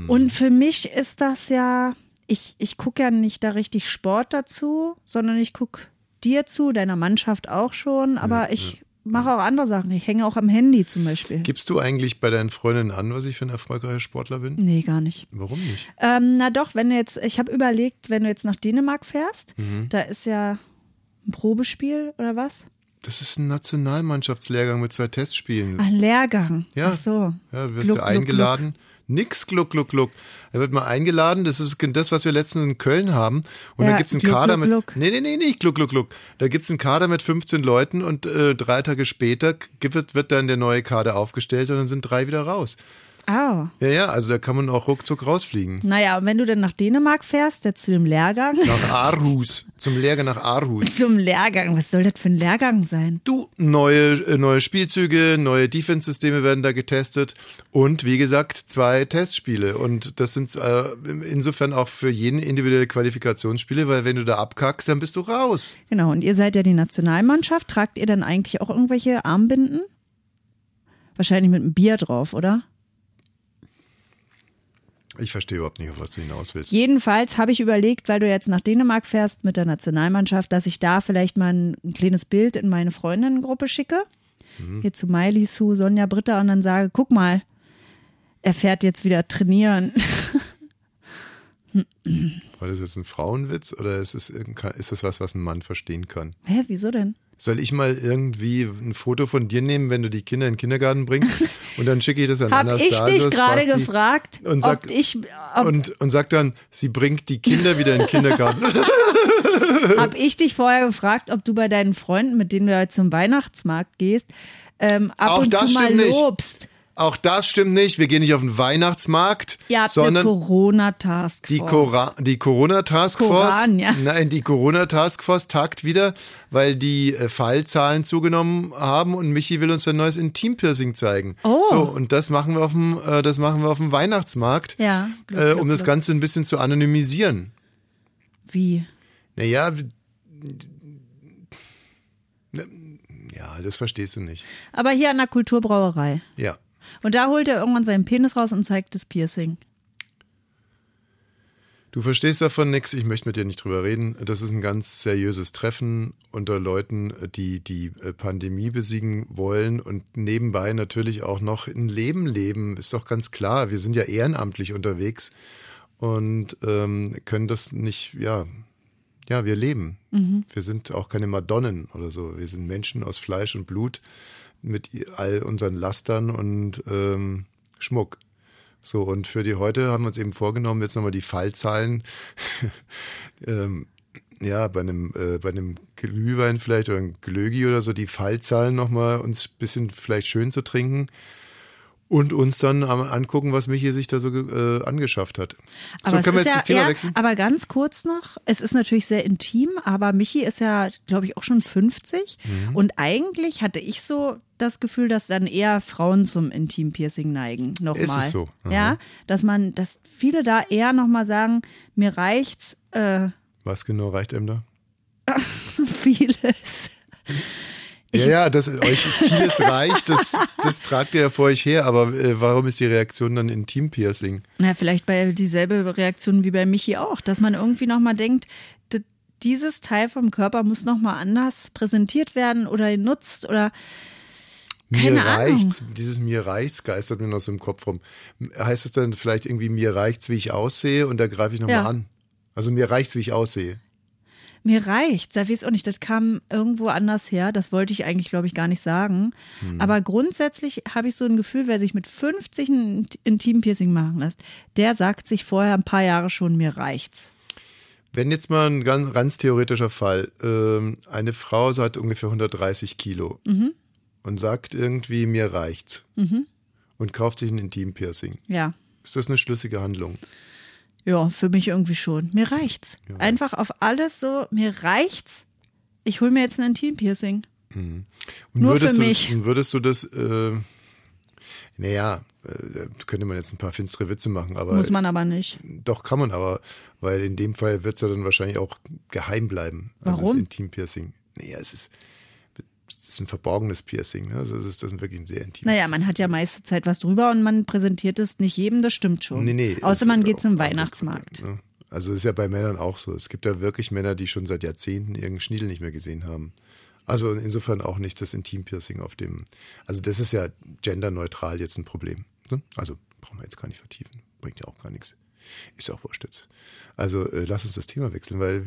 Und für mich ist das ja, ich, ich gucke ja nicht da richtig Sport dazu, sondern ich gucke dir zu, deiner Mannschaft auch schon, aber ich mache auch andere Sachen. Ich hänge auch am Handy zum Beispiel. gibst du eigentlich bei deinen Freundinnen an, was ich für ein erfolgreicher Sportler bin? Nee, gar nicht. Warum nicht? Ähm, na doch, wenn du jetzt, ich habe überlegt, wenn du jetzt nach Dänemark fährst, Mhm. da ist ja ein Probespiel oder was? Das ist ein Nationalmannschaftslehrgang mit zwei Testspielen. Ach, Lehrgang. Ja. Ach so. Ja, du wirst Gluck, ja gluck, eingeladen. Nix gluck, gluck, gluck. Er wird mal eingeladen. Das ist das, was wir letztens in Köln haben. Und Ja, da gibt's einen gluck, Kader gluck, mit. gluck. Nee, nee, nee, nicht gluck, gluck, gluck. Da gibt's einen Kader mit 15 Leuten und äh, drei Tage später wird, wird dann der neue Kader aufgestellt und dann sind drei wieder raus. Ah. Ja, ja, also da kann man auch ruckzuck rausfliegen. Naja, und wenn du dann nach Dänemark fährst, jetzt zu dem Lehrgang, Nach Aarhus. Zum Lehrgang nach Aarhus. zum Lehrgang, was soll das für ein Lehrgang sein? Du, neue, äh, neue Spielzüge, neue Defense-Systeme werden da getestet und wie gesagt, zwei Testspiele. Und das sind äh, insofern auch für jeden individuelle Qualifikationsspiele, weil wenn du da abkackst, dann bist du raus. Genau, und ihr seid ja die Nationalmannschaft. Tragt ihr dann eigentlich auch irgendwelche Armbinden? Wahrscheinlich mit einem Bier drauf, oder? Ich verstehe überhaupt nicht, auf was du hinaus willst. Jedenfalls habe ich überlegt, weil du jetzt nach Dänemark fährst mit der Nationalmannschaft, dass ich da vielleicht mal ein, ein kleines Bild in meine Freundinnengruppe schicke. Hier zu Miley, Sue, Sonja, Britta und dann sage, guck mal, er fährt jetzt wieder trainieren. War das jetzt ein Frauenwitz oder ist es, ist das was, was ein Mann verstehen kann? Hä, wieso denn? Soll ich mal irgendwie ein Foto von dir nehmen, wenn du die Kinder in den Kindergarten bringst? Und dann schicke ich das an Hab ich dich gerade gefragt, und sag, ob ich, ob, und, und sag dann, sie bringt die Kinder wieder in den Kindergarten. hab ich dich vorher gefragt, ob du bei deinen Freunden, mit denen du zum Weihnachtsmarkt gehst, ähm, ab Auch und zu mal stimmt nicht. Auch das stimmt nicht. Wir gehen nicht auf den Weihnachtsmarkt, eine sondern Corona-Taskforce. die, Cora die Corona Taskforce. Koran, ja. Nein, die Corona Taskforce tagt wieder, weil die äh, Fallzahlen zugenommen haben und Michi will uns ein neues Intimpiercing zeigen. Oh. So und das machen wir auf dem, äh, das machen wir auf dem Weihnachtsmarkt, Ja, Glück, äh, Glück, um das Glück. Ganze ein bisschen zu anonymisieren. Wie? Naja, ja, das verstehst du nicht. Aber hier an der Kulturbrauerei. Ja. Und da holt er irgendwann seinen Penis raus und zeigt das Piercing. Du verstehst davon nichts, ich möchte mit dir nicht drüber reden. Das ist ein ganz seriöses Treffen unter Leuten, die die äh, Pandemie besiegen wollen und nebenbei natürlich auch noch ein Leben leben. Ist doch ganz klar, wir sind ja ehrenamtlich unterwegs und ähm, können das nicht, ja, ja, wir leben. Wir sind auch keine Madonnen oder so. Wir sind Menschen aus Fleisch und Blut mit all unseren Lastern und ähm, Schmuck. So, und für die heute haben wir uns eben vorgenommen, jetzt nochmal die Fallzahlen, ähm, ja, bei einem, äh, bei einem Glühwein vielleicht oder einem Glögi oder so, die Fallzahlen nochmal uns bisschen vielleicht schön zu trinken und uns dann angucken, was Michi sich da so äh, angeschafft hat. so, es können wir jetzt ja das Thema eher, wechseln? Aber ganz kurz noch, es ist natürlich sehr intim, aber Michi ist ja, glaube ich, auch schon 50. Mhm. Und eigentlich hatte ich so das Gefühl, dass dann eher Frauen zum Intim-Piercing neigen. Nochmal. Ist es so? Aha. Ja, dass man, dass viele da eher nochmal sagen, mir reicht's äh, Was genau reicht ihm da? vieles. Ja, ja, dass euch vieles reicht, das, das tragt ihr ja vor euch her, aber äh, warum ist die Reaktion dann Intim-Piercing? Na, vielleicht bei dieselbe Reaktion wie bei Michi auch, dass man irgendwie nochmal denkt, dieses Teil vom Körper muss nochmal anders präsentiert werden oder genutzt oder Mir Keine Ahnung. reicht's, dieses mir reicht's geistert mir noch so im Kopf rum. Heißt es dann vielleicht irgendwie mir reicht's, wie ich aussehe und da greife ich nochmal Ja. an? Also mir reicht's, wie ich aussehe. Mir reicht's, da weiß auch nicht, das kam irgendwo anders her, das wollte ich eigentlich, glaube ich, gar nicht sagen. Hm. Aber grundsätzlich habe ich so ein Gefühl, wer sich mit 50 ein Intim-Piercing machen lässt, der sagt sich vorher ein paar Jahre schon, mir reicht's. Wenn jetzt mal ein ganz, ganz theoretischer Fall, ähm, eine Frau hat ungefähr 130 Kilo Mhm. und sagt irgendwie, mir reicht's und kauft sich ein Intim-Piercing. Ja. Ist das eine schlüssige Handlung? Ja, für mich irgendwie schon. Mir reicht's. Einfach auf alles so, mir reicht's. Ich hole mir jetzt ein Intim-Piercing. Und Nur würdest für du mich. Das, würdest du das, äh, naja, äh, könnte man jetzt ein paar finstere Witze machen, aber Muss man aber nicht. doch kann man aber, weil in dem Fall wird es ja dann wahrscheinlich auch geheim bleiben. Also Warum? das Intim-Piercing. Naja, es ist, es ist ein verborgenes Piercing. Ne? Also das ist, das ist wirklich ein sehr intimes Naja, man hat ja meiste Zeit was drüber und man präsentiert es nicht jedem, das stimmt schon. Nee, nee. Außer man geht zum Weihnachtsmarkt. Ne? Also ist ja bei Männern auch so. Es gibt ja wirklich Männer, die schon seit Jahrzehnten irgendeinen Schniedel nicht mehr gesehen haben. Also insofern auch nicht das Intim-Piercing auf dem. Also das ist ja genderneutral jetzt ein Problem. Ne? Also brauchen wir jetzt gar nicht vertiefen. Bringt ja auch gar nichts. Ist ja auch wurscht jetzt. Also äh, lass uns das Thema wechseln, weil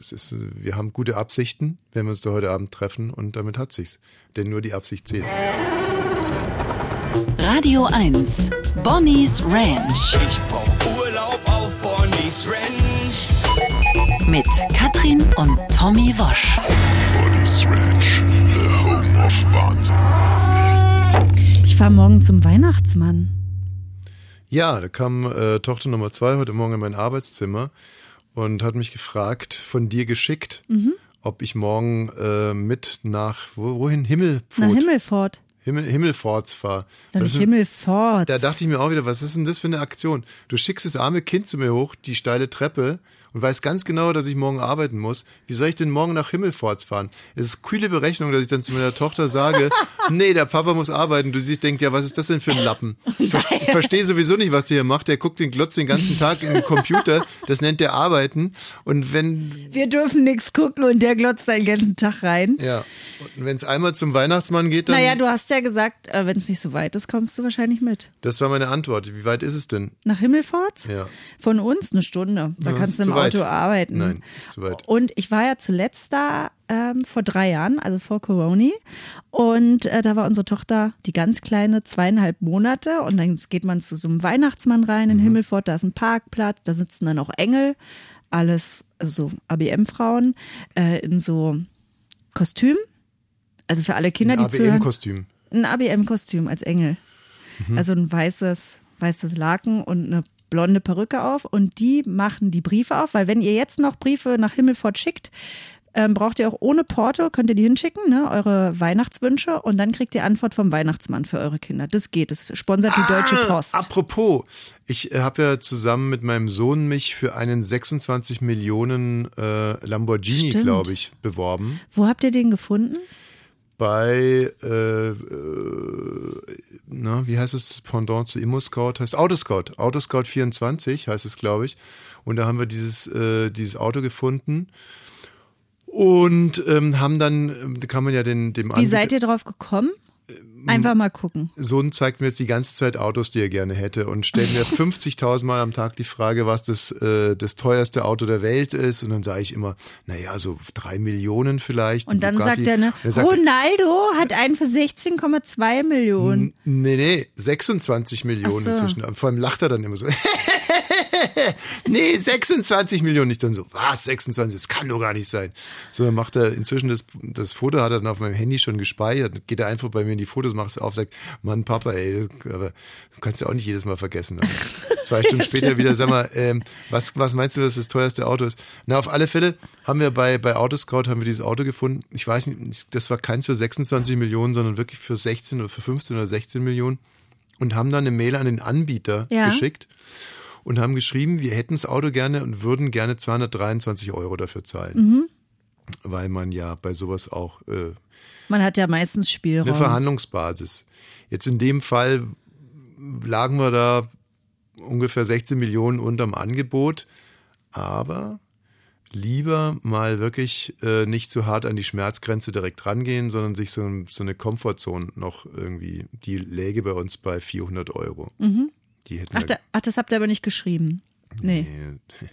es ist, wir haben gute Absichten, wenn wir uns da heute Abend treffen und damit hat sich's. Denn nur die Absicht zählt. Radio 1. Bonnie's Ranch Ich brauch Urlaub auf Bonnie's Ranch. mit Katrin und Tommy Wosch. Bonnie's Ranch, the home of Wahnsinn. Ich fahre morgen zum Weihnachtsmann. Ja, da kam äh, Tochter Nummer zwei heute Morgen in mein Arbeitszimmer und hat mich gefragt, von dir geschickt, Mhm. ob ich morgen äh, mit nach, wo, wohin? Himmelpfot. Na, Himmelfort. Himmel, Himmelforts fahre. Dann ist- Himmelfort. Da dachte ich mir auch wieder, was ist denn das für eine Aktion? Du schickst das arme Kind zu mir hoch, die steile Treppe und weißt ganz genau, dass ich morgen arbeiten muss. Wie soll ich denn morgen nach Himmelforts fahren? Es ist kühle Berechnung, dass ich dann zu meiner Tochter sage, nee, der Papa muss arbeiten. Du siehst, denkt, ja, was ist das denn für ein Lappen? Ich ver- verstehe sowieso nicht, was der hier macht. Der guckt den Glotz den ganzen Tag in den Computer. Das nennt der Arbeiten. Und wenn, Wir dürfen nichts gucken und der glotzt den ganzen Tag rein. ja, und wenn es einmal zum Weihnachtsmann geht, dann, Naja, du hast ja gesagt, äh, wenn es nicht so weit ist, kommst du wahrscheinlich mit. das war meine Antwort. Wie weit ist es denn? Nach Himmelforts? Ja. Von uns eine Stunde. Da Ja, kannst du im weit. Auto arbeiten. Nein, ist zu weit. Und ich war ja zuletzt da ähm, vor drei Jahren, also vor Corona. Und äh, da war unsere Tochter, die ganz kleine, zweieinhalb Monate. Und dann geht man zu so einem Weihnachtsmann rein in Himmelfort. Da ist ein Parkplatz, da sitzen dann auch Engel. Alles, also so ABM-Frauen, äh, in so Kostüm. Also für alle Kinder, Ein die zuhören. ABM-Kostüm. Ein ABM-Kostüm als Engel. Also ein weißes, weißes Laken und eine blonde Perücke auf. Und die machen die Briefe auf, weil wenn ihr jetzt noch Briefe nach Himmelfort schickt, ähm, braucht ihr auch ohne Porto, könnt ihr die hinschicken, ne, eure Weihnachtswünsche und dann kriegt ihr Antwort vom Weihnachtsmann für eure Kinder. Das geht, das sponsert die Deutsche Post. Ah, Apropos, ich äh, habe ja zusammen mit meinem Sohn mich für einen 26 Millionen äh, Lamborghini, glaube ich, beworben. Wo habt ihr den gefunden? Bei, äh, äh, na, wie heißt es, Pendant zu ImmoScout? Heißt Autoscout. Autoscout 24 heißt es, glaube ich. Und da haben wir dieses, äh, dieses Auto gefunden. Und ähm, haben dann, ähm, da kann man ja den, dem Wie seid ihr drauf gekommen? Einfach mal gucken. Sohn zeigt mir jetzt die ganze Zeit Autos, die er gerne hätte und stellt mir 50.000 Mal am Tag die Frage, was das, äh, das teuerste Auto der Welt ist. Und dann sage ich immer, naja, so drei Millionen vielleicht. Und dann Bugatti. sagt er, ne, er sagt, Ronaldo hat einen für 16,2 Millionen. Nee, nee, 26 Millionen so. inzwischen. Vor allem lacht er dann immer so. nee, 26 Millionen. Ich dann so, was, 26? Das kann doch gar nicht sein. So, dann macht er inzwischen das, das Foto, hat er dann auf meinem Handy schon gespeichert. Geht er einfach bei mir in die Fotos, macht es auf, sagt, Mann, Papa, ey, aber du kannst ja auch nicht jedes Mal vergessen. Dann Zwei Stunden später wieder, sag mal, ähm, was, was meinst du, dass das teuerste Auto ist? Na, auf alle Fälle haben wir bei, bei Autoscout haben wir dieses Auto gefunden. Ich weiß nicht, das war keins für 26 Millionen, sondern wirklich für 16 oder für 15 oder 16 Millionen und haben dann eine Mail an den Anbieter Ja. geschickt und haben geschrieben, wir hätten das Auto gerne und würden gerne 223 Euro dafür zahlen. Mhm. Weil man ja bei sowas auch äh, Man hat ja meistens Spielraum. eine Verhandlungsbasis. Jetzt in dem Fall lagen wir da ungefähr 16 Millionen unterm Angebot, aber lieber mal wirklich äh, nicht zu hart an die Schmerzgrenze direkt rangehen, sondern sich so, so eine Komfortzone noch irgendwie, die läge bei uns bei 400 Euro. Die hätten Ach, da, ach, das habt ihr aber nicht geschrieben. Nee. Nee,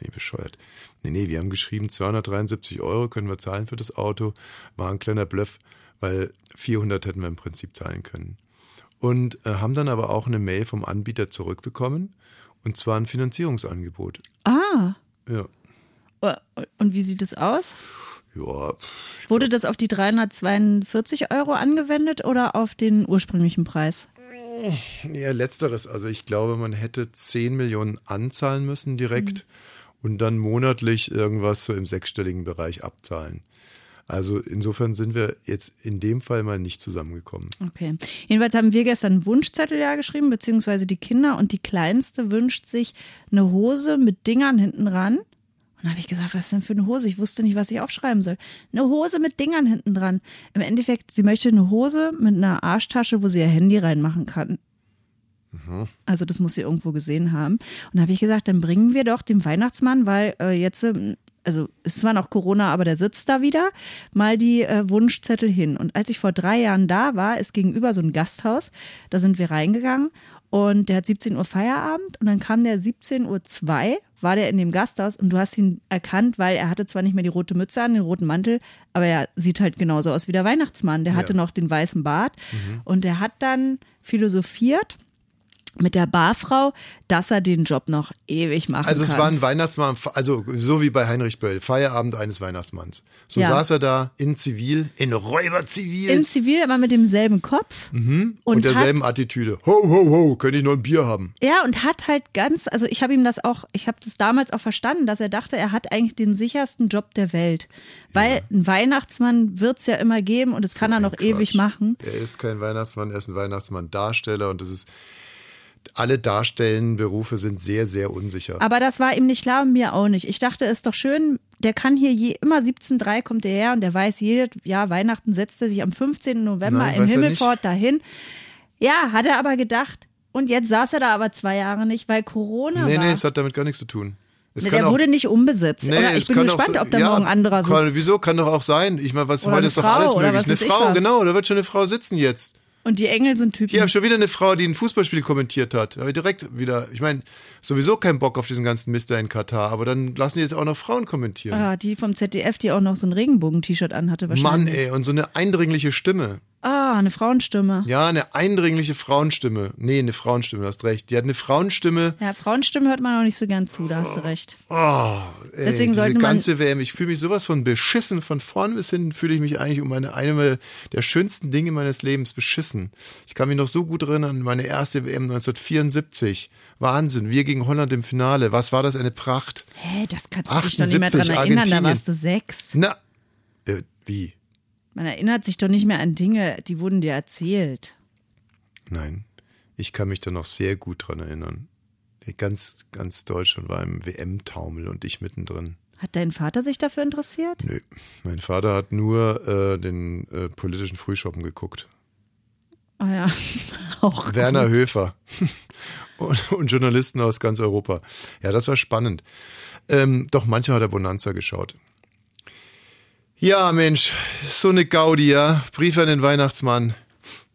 nee, bescheuert. Nee, nee, wir haben geschrieben, 273 Euro können wir zahlen für das Auto. War ein kleiner Bluff, weil 400 hätten wir im Prinzip zahlen können. Und äh, haben dann aber auch eine Mail vom Anbieter zurückbekommen. Und zwar ein Finanzierungsangebot. Ah. Ja. Und wie sieht es aus? Ja, Wurde das auf die 342 Euro angewendet oder auf den ursprünglichen Preis? ja, letzteres. Also ich glaube, man hätte 10 Millionen anzahlen müssen direkt und dann monatlich irgendwas so im sechsstelligen Bereich abzahlen. Also insofern sind wir jetzt in dem Fall mal nicht zusammengekommen. Okay. Jedenfalls haben wir gestern einen Wunschzettel ja geschrieben, beziehungsweise die Kinder und die Kleinste wünscht sich eine Hose mit Dingern hinten ran. Und da habe ich gesagt, was ist denn für eine Hose? Ich wusste nicht, was ich aufschreiben soll. Eine Hose mit Dingern hinten dran. Im Endeffekt, sie möchte eine Hose mit einer Arschtasche, wo sie ihr Handy reinmachen kann. Also das muss sie irgendwo gesehen haben. Und da habe ich gesagt, dann bringen wir doch dem Weihnachtsmann, weil äh, jetzt, ähm, also ist zwar noch Corona, aber der sitzt da wieder, mal die äh, Wunschzettel hin. Und als ich vor drei Jahren da war, ist gegenüber so ein Gasthaus, da sind wir reingegangen und der hat 17 Uhr Feierabend und dann kam der 17.02 Uhr, war der in dem Gasthaus und du hast ihn erkannt, weil er hatte zwar nicht mehr die rote Mütze an, den roten Mantel, aber er sieht halt genauso aus wie der Weihnachtsmann. Der hatte noch den weißen Bart und der hat dann philosophiert mit der Barfrau, dass er den Job noch ewig machen Also kann. es war ein Weihnachtsmann, also so wie bei Heinrich Böll, Feierabend eines Weihnachtsmanns. So Ja. saß er da in Zivil, in Räuberzivil in Zivil, aber mit demselben Kopf. und, und derselben Attitüde. Ho, ho, ho, könnte ich noch ein Bier haben? Ja, und hat halt ganz, also ich habe ihm das auch, ich habe das damals auch verstanden, dass er dachte, er hat eigentlich den sichersten Job der Welt. Weil ein Weihnachtsmann wird es ja immer geben und das kann er noch Quatsch. ewig machen. Er ist kein Weihnachtsmann, er ist ein Weihnachtsmann-Darsteller und das ist, alle darstellenden Berufe sind sehr, sehr unsicher. Aber das war ihm nicht klar und mir auch nicht. Ich dachte, es ist doch schön, der kann hier je, immer 17.3 kommt er her und der weiß, jedes Jahr Weihnachten setzt er sich am 15. November Nein, er Himmelfort dahin. Ja, hat er aber gedacht. Und jetzt saß er da aber zwei Jahre nicht, weil Corona nee, war. nee, es hat damit gar nichts zu tun. Es der auch- wurde nicht umbesetzt. Nee, oder ich bin gespannt, so- ob da ja, morgen anderer sitzt. Kann, wieso? Kann doch auch sein. Ich meine, was heute ist doch alles möglich. Eine Frau, genau, da wird schon eine Frau sitzen jetzt. Und die Engel sind Typen. Hier habe schon wieder eine Frau, die ein Fußballspiel kommentiert hat. Habe ich direkt wieder, ich meine, sowieso keinen Bock auf diesen ganzen Mist da in Katar, aber dann lassen die jetzt auch noch Frauen kommentieren. Ah, die vom ZDF, die auch noch so ein Regenbogen-T-Shirt anhatte Mann, wahrscheinlich. ey, und so eine eindringliche Stimme. Ah, eine Frauenstimme. Ja, eine eindringliche Frauenstimme. Nee, eine Frauenstimme, du hast recht. Die hat eine Frauenstimme. Ja, Frauenstimmen hört man auch nicht so gern zu, da hast du recht. Oh, ey, Deswegen diese sollte man- ganze WM, ich fühle mich sowas von beschissen. Von vorn bis hinten fühle ich mich eigentlich um eine, eine der schönsten Dinge meines Lebens beschissen. Ich kann mich noch so gut erinnern an meine erste WM 1974. Wahnsinn, wir gegen Holland im Finale. Was war das, eine Pracht? Hä, das kannst du dich doch nicht mehr 78, dran erinnern, da Argentinien. warst du sechs. Na, äh, wie? Man erinnert sich doch nicht mehr an Dinge, die wurden dir erzählt. Nein, ich kann mich da noch sehr gut dran erinnern. Ganz, ganz Deutschland war im WM-Taumel und ich mittendrin. Hat dein Vater sich dafür interessiert? Nö, mein Vater hat nur äh, den äh, politischen Frühschoppen geguckt. Ah ja, auch Werner gut. Höfer und, und Journalisten aus ganz Europa. Ja, das war spannend. Ähm, doch, manchmal hat er Bonanza geschaut. Ja, Mensch, so eine Gaudi, ja. Brief an den Weihnachtsmann.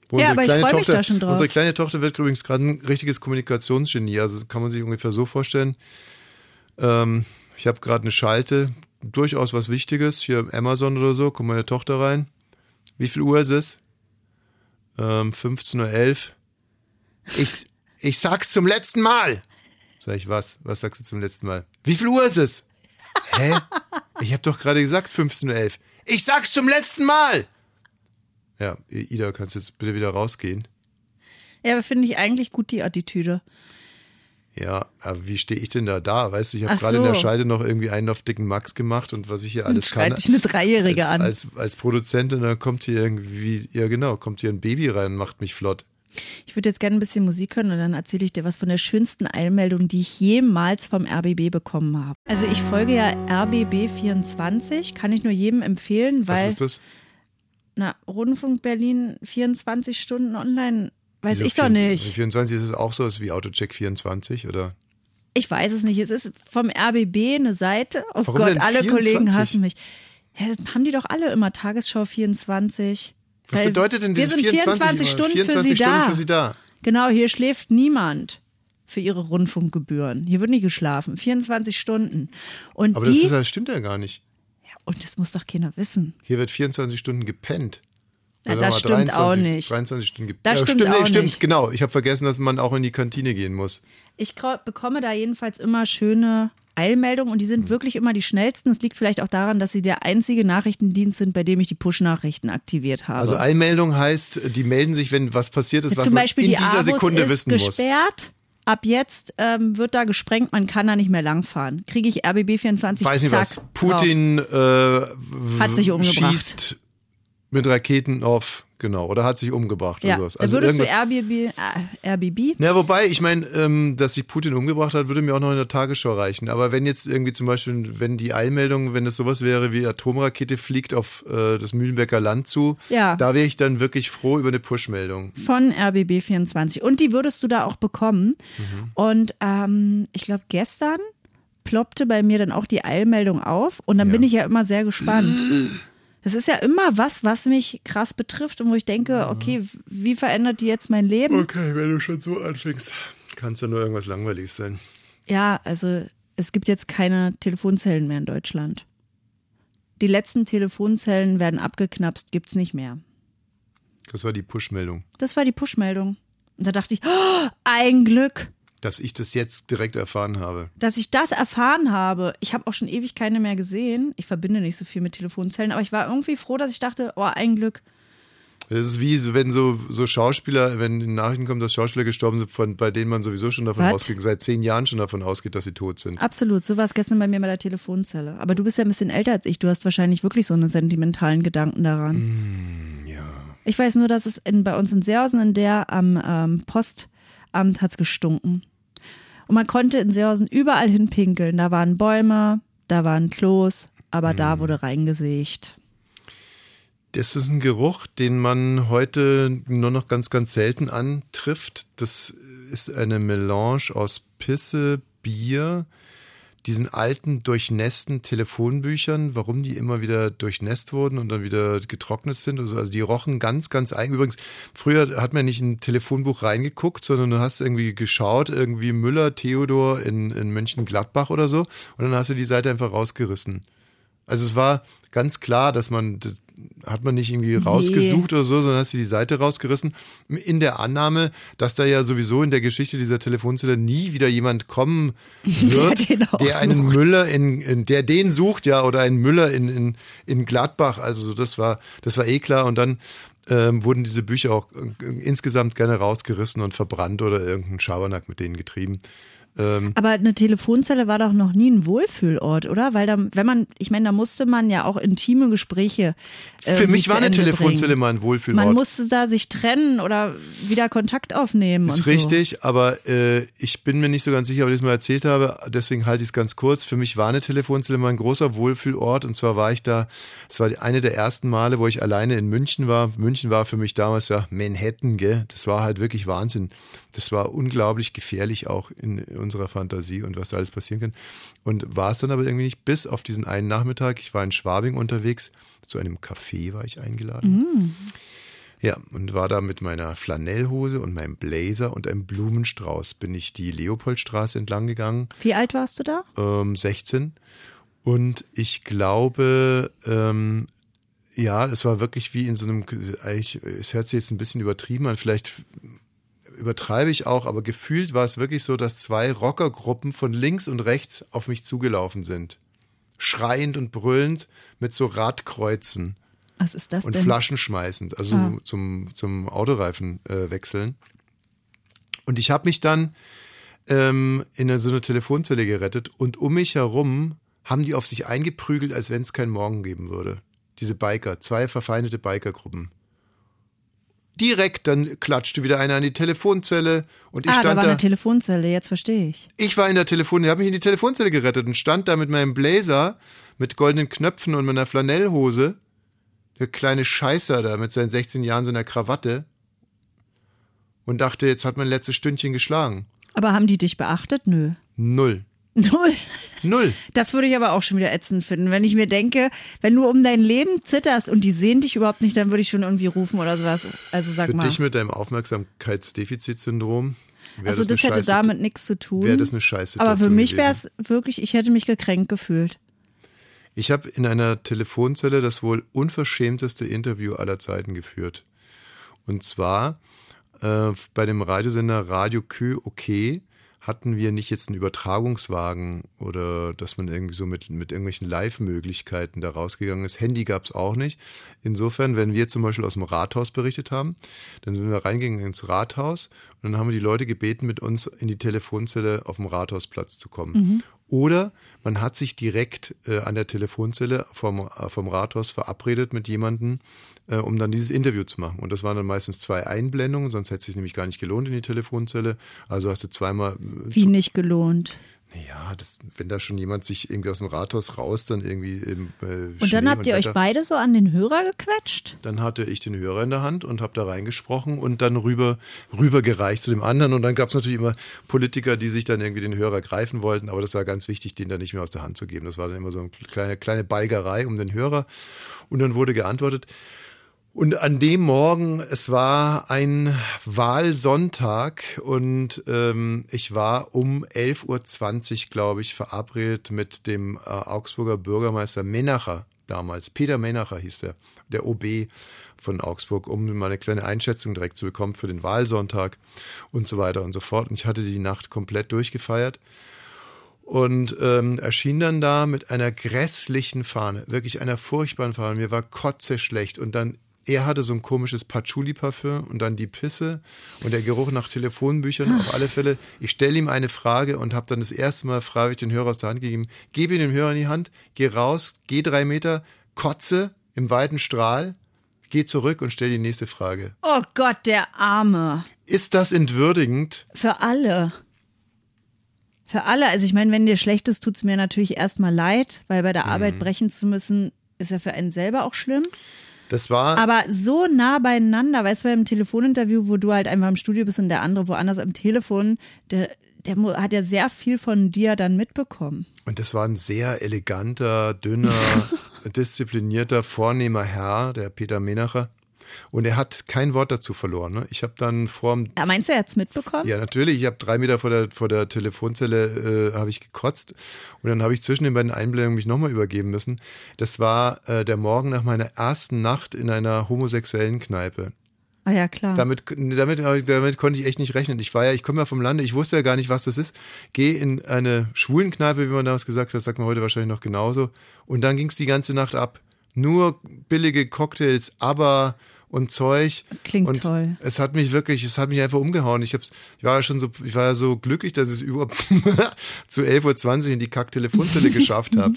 Wo Ja, unsere aber ich kleine freu mich Tochter, da schon drauf. Unsere kleine Tochter wird übrigens gerade ein richtiges Kommunikationsgenie. Also kann man sich ungefähr so vorstellen. Ähm, ich habe gerade eine Schalte, durchaus was Wichtiges, hier Amazon oder so, kommt meine Tochter rein. Wie viel Uhr ist es? Ähm, 15.11 Uhr. Ich, ich sag's zum letzten Mal. Sag ich, was? Was sagst du zum letzten Mal? Wie viel Uhr ist es? Hä? Ich habe doch gerade gesagt 15.11 Uhr. Ich sag's zum letzten Mal. Ja, Ida, kannst du jetzt bitte wieder rausgehen? Ja, aber finde ich eigentlich gut die Attitüde. Ja, aber wie stehe ich denn da da? Weißt du, ich habe gerade in der so. Scheide noch irgendwie einen auf dicken Max gemacht und was ich hier alles kann. schreit dich eine Dreijährige als, an. Als, als Produzentin, dann kommt hier irgendwie, ja genau, kommt hier ein Baby rein und macht mich flott. Ich würde jetzt gerne ein bisschen Musik hören und dann erzähle ich dir was von der schönsten Eilmeldung, die ich jemals vom RBB bekommen habe. Also ich folge ja RBB24, kann ich nur jedem empfehlen, Was weil ist das? na, Rundfunk Berlin 24 Stunden online, weiß Wieso ich doch 24? nicht. 24 ist es auch so ist wie Autocheck 24 oder? Ich weiß es nicht. Es ist vom RBB eine Seite. Oh Warum Gott, alle 24? Kollegen hassen mich. Ja, haben die doch alle immer Tagesschau 24. Was bedeutet denn wir dieses sind 24 Stunden 24 für sie Stunden da. für sie da? Genau, hier schläft niemand für ihre Rundfunkgebühren. Hier wird nicht geschlafen. 24 Stunden. Und Aber die, das, ist, das stimmt ja gar nicht. und das muss doch keiner wissen. Hier wird 24 Stunden gepennt. Ja, Oder das stimmt auch nicht. 23 Stunden gepennt. Das ja, stimmt stimmt, nee, auch stimmt, nicht. genau. Ich habe vergessen, dass man auch in die Kantine gehen muss. Ich bekomme da jedenfalls immer schöne Eilmeldungen und die sind wirklich immer die schnellsten. Es liegt vielleicht auch daran, dass sie der einzige Nachrichtendienst sind, bei dem ich die Push-Nachrichten aktiviert habe. Also Eilmeldung heißt, die melden sich, wenn was passiert ist, was Zum man Beispiel in die dieser Abus Sekunde ist wissen muss. gesperrt. Ab jetzt ähm, wird da gesprengt, man kann da nicht mehr langfahren. Kriege ich RBB 24 Weiß nicht zack, was. Putin äh, Hat sich umgebracht. schießt mit Raketen auf, genau, oder hat sich umgebracht Ja, oder sowas. Also würdest irgendwas. du RBB, äh, RBB Na, wobei, ich meine, ähm, dass sich Putin umgebracht hat, würde mir auch noch in der Tagesschau reichen. Aber wenn jetzt irgendwie zum Beispiel, wenn die Eilmeldung, wenn es sowas wäre wie Atomrakete fliegt auf äh, das Mühlenbecker Land zu, Ja. da wäre ich dann wirklich froh über eine Push-Meldung. von RBB 24 und die würdest du da auch bekommen. Mhm. Und ähm, ich glaube, gestern ploppte bei mir dann auch die Eilmeldung auf und dann bin ich ja immer sehr gespannt. Das ist ja immer was, was mich krass betrifft und wo ich denke, okay, wie verändert die jetzt mein Leben? Okay, wenn du schon so anfängst, kann es ja nur irgendwas Langweiliges sein. Ja, also es gibt jetzt keine Telefonzellen mehr in Deutschland. Die letzten Telefonzellen werden abgeknapst, gibt's nicht mehr. Das war die Push-Meldung. Das war die Push-Meldung. Und da dachte ich, oh, ein Glück, Dass ich das jetzt direkt erfahren habe. dass ich das erfahren habe. Ich habe auch schon ewig keine mehr gesehen. Ich verbinde nicht so viel mit Telefonzellen, aber ich war irgendwie froh, dass ich dachte, oh, ein Glück. Das ist wie, wenn so, so Schauspieler, wenn in Nachrichten kommt, dass Schauspieler gestorben sind, von, bei denen man sowieso schon davon ausgeht, seit zehn Jahren schon davon ausgeht, dass sie tot sind. Absolut, so war es gestern bei mir bei der Telefonzelle. Aber du bist ja ein bisschen älter als ich. Du hast wahrscheinlich wirklich so eine sentimentalen Gedanken daran. ja. Ich weiß nur, dass es in, bei uns in Seehausen, in der am ähm, Postamt hat's gestunken. Und man konnte in Seehausen überall hinpinkeln. Da waren Bäume, da waren Klos, aber da wurde reingesägt. Das ist ein Geruch, den man heute nur noch ganz, ganz selten antrifft. Das ist eine Melange aus Pisse, Bier, diesen alten, durchnässten Telefonbüchern, warum die immer wieder durchnässt wurden und dann wieder getrocknet sind. Also, also die rochen ganz, ganz eigen. Übrigens, früher hat man nicht in ein Telefonbuch reingeguckt, sondern du hast irgendwie geschaut, irgendwie Müller, Theodor in, in Mönchengladbach oder so. Und dann hast du die Seite einfach rausgerissen. Also es war ganz klar, dass man, hat man nicht irgendwie rausgesucht oder so, sondern hast du die Seite rausgerissen. In der Annahme, dass da ja sowieso in der Geschichte dieser Telefonzelle nie wieder jemand kommen wird, der, auch einen sucht. Müller in, in, der den sucht, ja, oder einen Müller in, in, in Gladbach. Also so, das war, das war eh klar. Und dann ähm, wurden diese Bücher auch äh, insgesamt gerne rausgerissen und verbrannt oder irgendein Schabernack mit denen getrieben. Ähm, Aber eine Telefonzelle war doch noch nie ein Wohlfühlort, oder? Weil da, wenn man, ich meine, da musste man ja auch intime Gespräche. äh, für mich war eine Ende Telefonzelle bringen. mal ein Wohlfühlort. Man musste da sich trennen oder wieder Kontakt aufnehmen. Ist und so. richtig, aber äh, ich bin mir nicht so ganz sicher, ob ich das mal erzählt habe, deswegen halte ich es ganz kurz. Für mich war eine Telefonzelle mal ein großer Wohlfühlort und zwar war ich da, es war eine der ersten Male, wo ich alleine in München war. München war für mich damals ja Manhattan, gell? Das war halt wirklich Wahnsinn. Das war unglaublich gefährlich auch in unserer Fantasie und was da alles passieren kann. Und war es dann aber irgendwie nicht, bis auf diesen einen Nachmittag. Ich war in Schwabing unterwegs, zu einem Café war ich eingeladen. Ja, und war da mit meiner Flanellhose und meinem Blazer und einem Blumenstrauß. Bin ich die Leopoldstraße entlang gegangen, Wie alt warst du da? ähm, 16. Und ich glaube, ähm, ja, es war wirklich wie in so einem, eigentlich, es hört sich jetzt ein bisschen übertrieben an, vielleicht übertreibe ich auch, aber gefühlt war es wirklich so, dass zwei Rockergruppen von links und rechts auf mich zugelaufen sind. Schreiend und brüllend mit so Radkreuzen Was ist das und denn? Flaschen schmeißend, also Ah. zum, zum Autoreifen äh, wechseln. Und ich habe mich dann ähm, in so eine Telefonzelle gerettet und um mich herum haben die auf sich eingeprügelt, als wenn es keinen Morgen geben würde. Diese Biker, zwei verfeindete Bikergruppen. Direkt dann klatschte wieder einer an die Telefonzelle und ich ah, da stand war da. eine Telefonzelle, jetzt verstehe ich. Ich war in der Telefon, ich habe mich in die Telefonzelle gerettet und stand da mit meinem Blazer, mit goldenen Knöpfen und meiner Flanellhose. Der kleine Scheißer da mit seinen 16 Jahren so einer Krawatte. Und dachte, jetzt hat mein letztes Stündchen geschlagen. Aber haben die dich beachtet? Nö. Null. Null. Null. Das würde ich aber auch schon wieder ätzend finden. Wenn ich mir denke, wenn du um dein Leben zitterst und die sehen dich überhaupt nicht, dann würde ich schon irgendwie rufen oder sowas. Also sag Für mal. dich mit deinem Aufmerksamkeitsdefizitsyndrom also das, das, hätte Scheiße- damit nichts zu tun. wäre das eine Scheißsituation Aber für mich wäre es wirklich, ich hätte mich gekränkt gefühlt. Ich habe in einer Telefonzelle das wohl unverschämteste Interview aller Zeiten geführt. Und zwar äh, bei dem Radiosender Radio Kö OK hatten wir nicht jetzt einen Übertragungswagen oder dass man irgendwie so mit, mit irgendwelchen Live-Möglichkeiten da rausgegangen ist. Handy gab es auch nicht. Insofern, wenn wir zum Beispiel aus dem Rathaus berichtet haben, dann sind wir reingegangen ins Rathaus und dann haben wir die Leute gebeten, mit uns in die Telefonzelle auf dem Rathausplatz zu kommen. Oder man hat sich direkt äh, an der Telefonzelle vom, äh, vom Rathaus verabredet mit jemandem, äh, um dann dieses Interview zu machen. Und das waren dann meistens zwei Einblendungen, sonst hätte es sich nämlich gar nicht gelohnt in die Telefonzelle. Also hast du zweimal. äh, Wie nicht gelohnt. Ja, das, wenn da schon jemand sich irgendwie aus dem Rathaus raus dann irgendwie im äh, Und dann habt ihr euch Wetter- beide so an den Hörer gequetscht? dann hatte ich den Hörer in der Hand und habe da reingesprochen und dann rüber rübergereicht zu dem anderen. Und dann gab es natürlich immer Politiker, die sich dann irgendwie den Hörer greifen wollten, aber das war ganz wichtig, den dann nicht mehr aus der Hand zu geben. Das war dann immer so eine kleine, kleine Balgerei um den Hörer. Und dann wurde geantwortet. Und an dem Morgen, es war ein Wahlsonntag und ähm, ich war um 11.20 Uhr, glaube ich, verabredet mit dem äh, Augsburger Bürgermeister Menacher damals. Peter Menacher hieß er, der OB von Augsburg, um mal eine kleine Einschätzung direkt zu bekommen für den Wahlsonntag und so weiter und so fort. Und ich hatte die Nacht komplett durchgefeiert und ähm, erschien dann da mit einer grässlichen Fahne, wirklich einer furchtbaren Fahne. Mir war kotze schlecht und dann er hatte so ein komisches Patchouli-Parfüm und dann die Pisse und der Geruch nach Telefonbüchern. Auf alle Fälle, ich stelle ihm eine Frage und habe dann das erste Mal freiwillig den Hörer aus der Hand gegeben. Gebe ihm den Hörer in die Hand, geh raus, geh drei Meter, kotze im weiten Strahl, geh zurück und stell die nächste Frage. Oh Gott, der Arme. Ist das entwürdigend? Für alle. Für alle. Also ich meine, wenn dir schlecht ist, tut's mir natürlich erstmal leid, weil bei der Mhm. Arbeit brechen zu müssen, ist ja für einen selber auch schlimm. Das war. Aber so nah beieinander, weißt du, beim Telefoninterview, wo du halt einfach im Studio bist und der andere woanders am Telefon, der, der hat ja sehr viel von dir dann mitbekommen. Und das war ein sehr eleganter, dünner, disziplinierter, vornehmer Herr, der Peter Menacher. Und er hat kein Wort dazu verloren. Ne? Ich habe dann vor dem Ja, meinst du, er hat's mitbekommen? Ja, natürlich. Ich habe drei Meter vor der, vor der Telefonzelle äh, habe ich gekotzt und dann habe ich zwischen den beiden Einblendungen mich nochmal übergeben müssen. Das war äh, der Morgen nach meiner ersten Nacht in einer homosexuellen Kneipe. Ah ja, klar. Damit, damit, damit konnte ich echt nicht rechnen. Ich war ja, ich komme ja vom Lande, ich wusste ja gar nicht, was das ist. Gehe in eine schwulen Kneipe, wie man damals gesagt hat, sagt man heute wahrscheinlich noch genauso. Und dann ging es die ganze Nacht ab. Nur billige Cocktails, aber und Zeug. Das klingt und toll. Es hat mich wirklich, es hat mich einfach umgehauen. Ich, hab's, ich war ja schon so, ich war ja so glücklich, dass ich es überhaupt zu 11.20 Uhr in die Kack-Telefonzelle geschafft habe.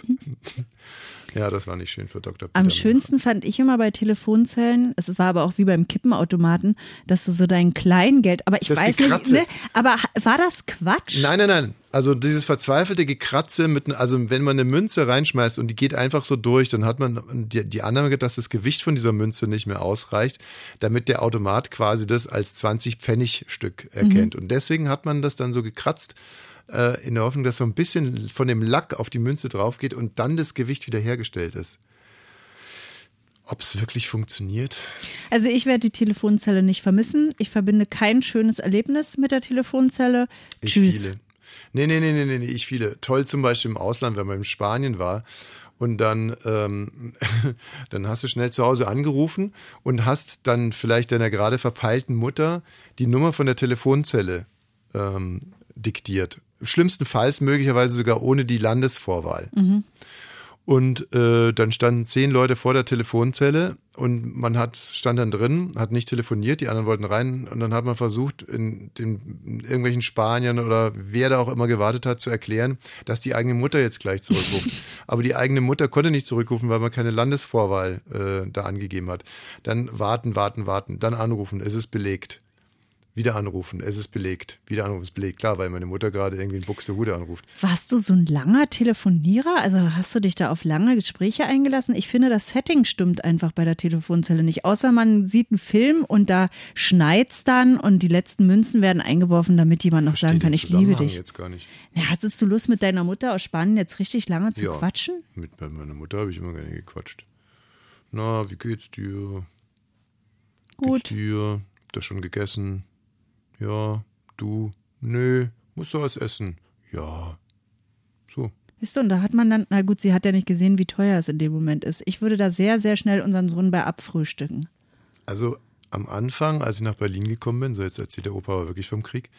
Ja, das war nicht schön für Dr. Am Peter schönsten fand ich immer bei Telefonzellen, es war aber auch wie beim Kippenautomaten, dass du so dein Kleingeld, aber ich Das weiß Gekratze. nicht, ne, aber war das Quatsch? Nein, nein, nein. Also dieses verzweifelte Gekratze mit, also wenn man eine Münze reinschmeißt und die geht einfach so durch, dann hat man die, die Annahme, dass das Gewicht von dieser Münze nicht mehr ausreicht, damit der Automat quasi das als 20 Pfennig Stück erkennt. Und deswegen hat man das dann so gekratzt, äh, in der Hoffnung, dass so ein bisschen von dem Lack auf die Münze drauf geht und dann das Gewicht wieder hergestellt ist. Ob es wirklich funktioniert? Also ich werde die Telefonzelle nicht vermissen. Ich verbinde kein schönes Erlebnis mit der Telefonzelle. Ich Tschüss. viele. Nee, nee, nee, nee, nee, nee, ich viele. Toll zum Beispiel im Ausland, wenn man in Spanien war und dann, ähm, dann hast du schnell zu Hause angerufen und hast dann vielleicht deiner gerade verpeilten Mutter die Nummer von der Telefonzelle ähm, diktiert. Schlimmstenfalls möglicherweise sogar ohne die Landesvorwahl. Und äh, dann standen zehn Leute vor der Telefonzelle und man hat stand dann drin, hat nicht telefoniert, die anderen wollten rein und dann hat man versucht, in den in irgendwelchen Spaniern oder wer da auch immer gewartet hat, zu erklären, dass die eigene Mutter jetzt gleich zurückruft. Aber die eigene Mutter konnte nicht zurückrufen, weil man keine Landesvorwahl äh, da angegeben hat. Dann warten, warten, warten, dann anrufen, es ist belegt. Wieder anrufen, es ist belegt. Wieder anrufen, es ist belegt. Klar, weil meine Mutter gerade irgendwie in Buxtehude anruft. Warst du so ein langer Telefonierer? Also hast du dich da auf lange Gespräche eingelassen? Ich finde, das Setting stimmt einfach bei der Telefonzelle nicht. Außer man sieht einen Film und da schneit's dann und die letzten Münzen werden eingeworfen, damit jemand noch sagen kann, ich liebe dich. jetzt gar nicht. Na, hattest du Lust mit deiner Mutter aus Spanien jetzt richtig lange zu Ja. quatschen? Mit meiner Mutter habe ich immer gerne gequatscht. Na, wie geht's dir? Gut. Geht's dir? Habt ihr schon gegessen? Ja. Du? Nö. Musst du was essen? Ja. So. Siehst du, und da hat man dann, na gut, sie hat ja nicht gesehen, wie teuer es in dem Moment ist. Ich würde da sehr, sehr schnell unseren Sohn bei abfrühstücken. Also am Anfang, als ich nach Berlin gekommen bin, so jetzt erzählt der Opa aber wirklich vom Krieg,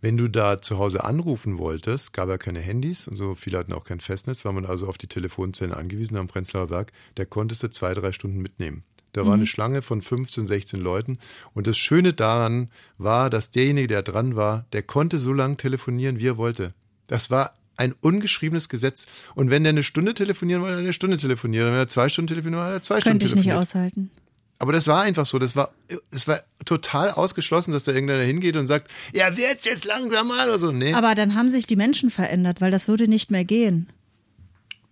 wenn du da zu Hause anrufen wolltest, gab ja keine Handys und so, viele hatten auch kein Festnetz, war man also auf die Telefonzellen angewiesen am Prenzlauer Berg, da konntest du zwei, drei Stunden mitnehmen. Da war eine Schlange von 15, 16 Leuten und das Schöne daran war, dass derjenige, der dran war, der konnte so lange telefonieren, wie er wollte. Das war ein ungeschriebenes Gesetz. Und wenn der eine Stunde telefonieren wollte, hat er eine Stunde telefoniert. Und wenn er zwei Stunden telefonieren wollte, hat er zwei Stunden Könnte ich nicht aushalten. Aber das war einfach so. Das war, es war total ausgeschlossen, dass da irgendeiner hingeht und sagt, ja, wird's jetzt langsam mal oder so. Nee. Aber dann haben sich die Menschen verändert, weil das würde nicht mehr gehen.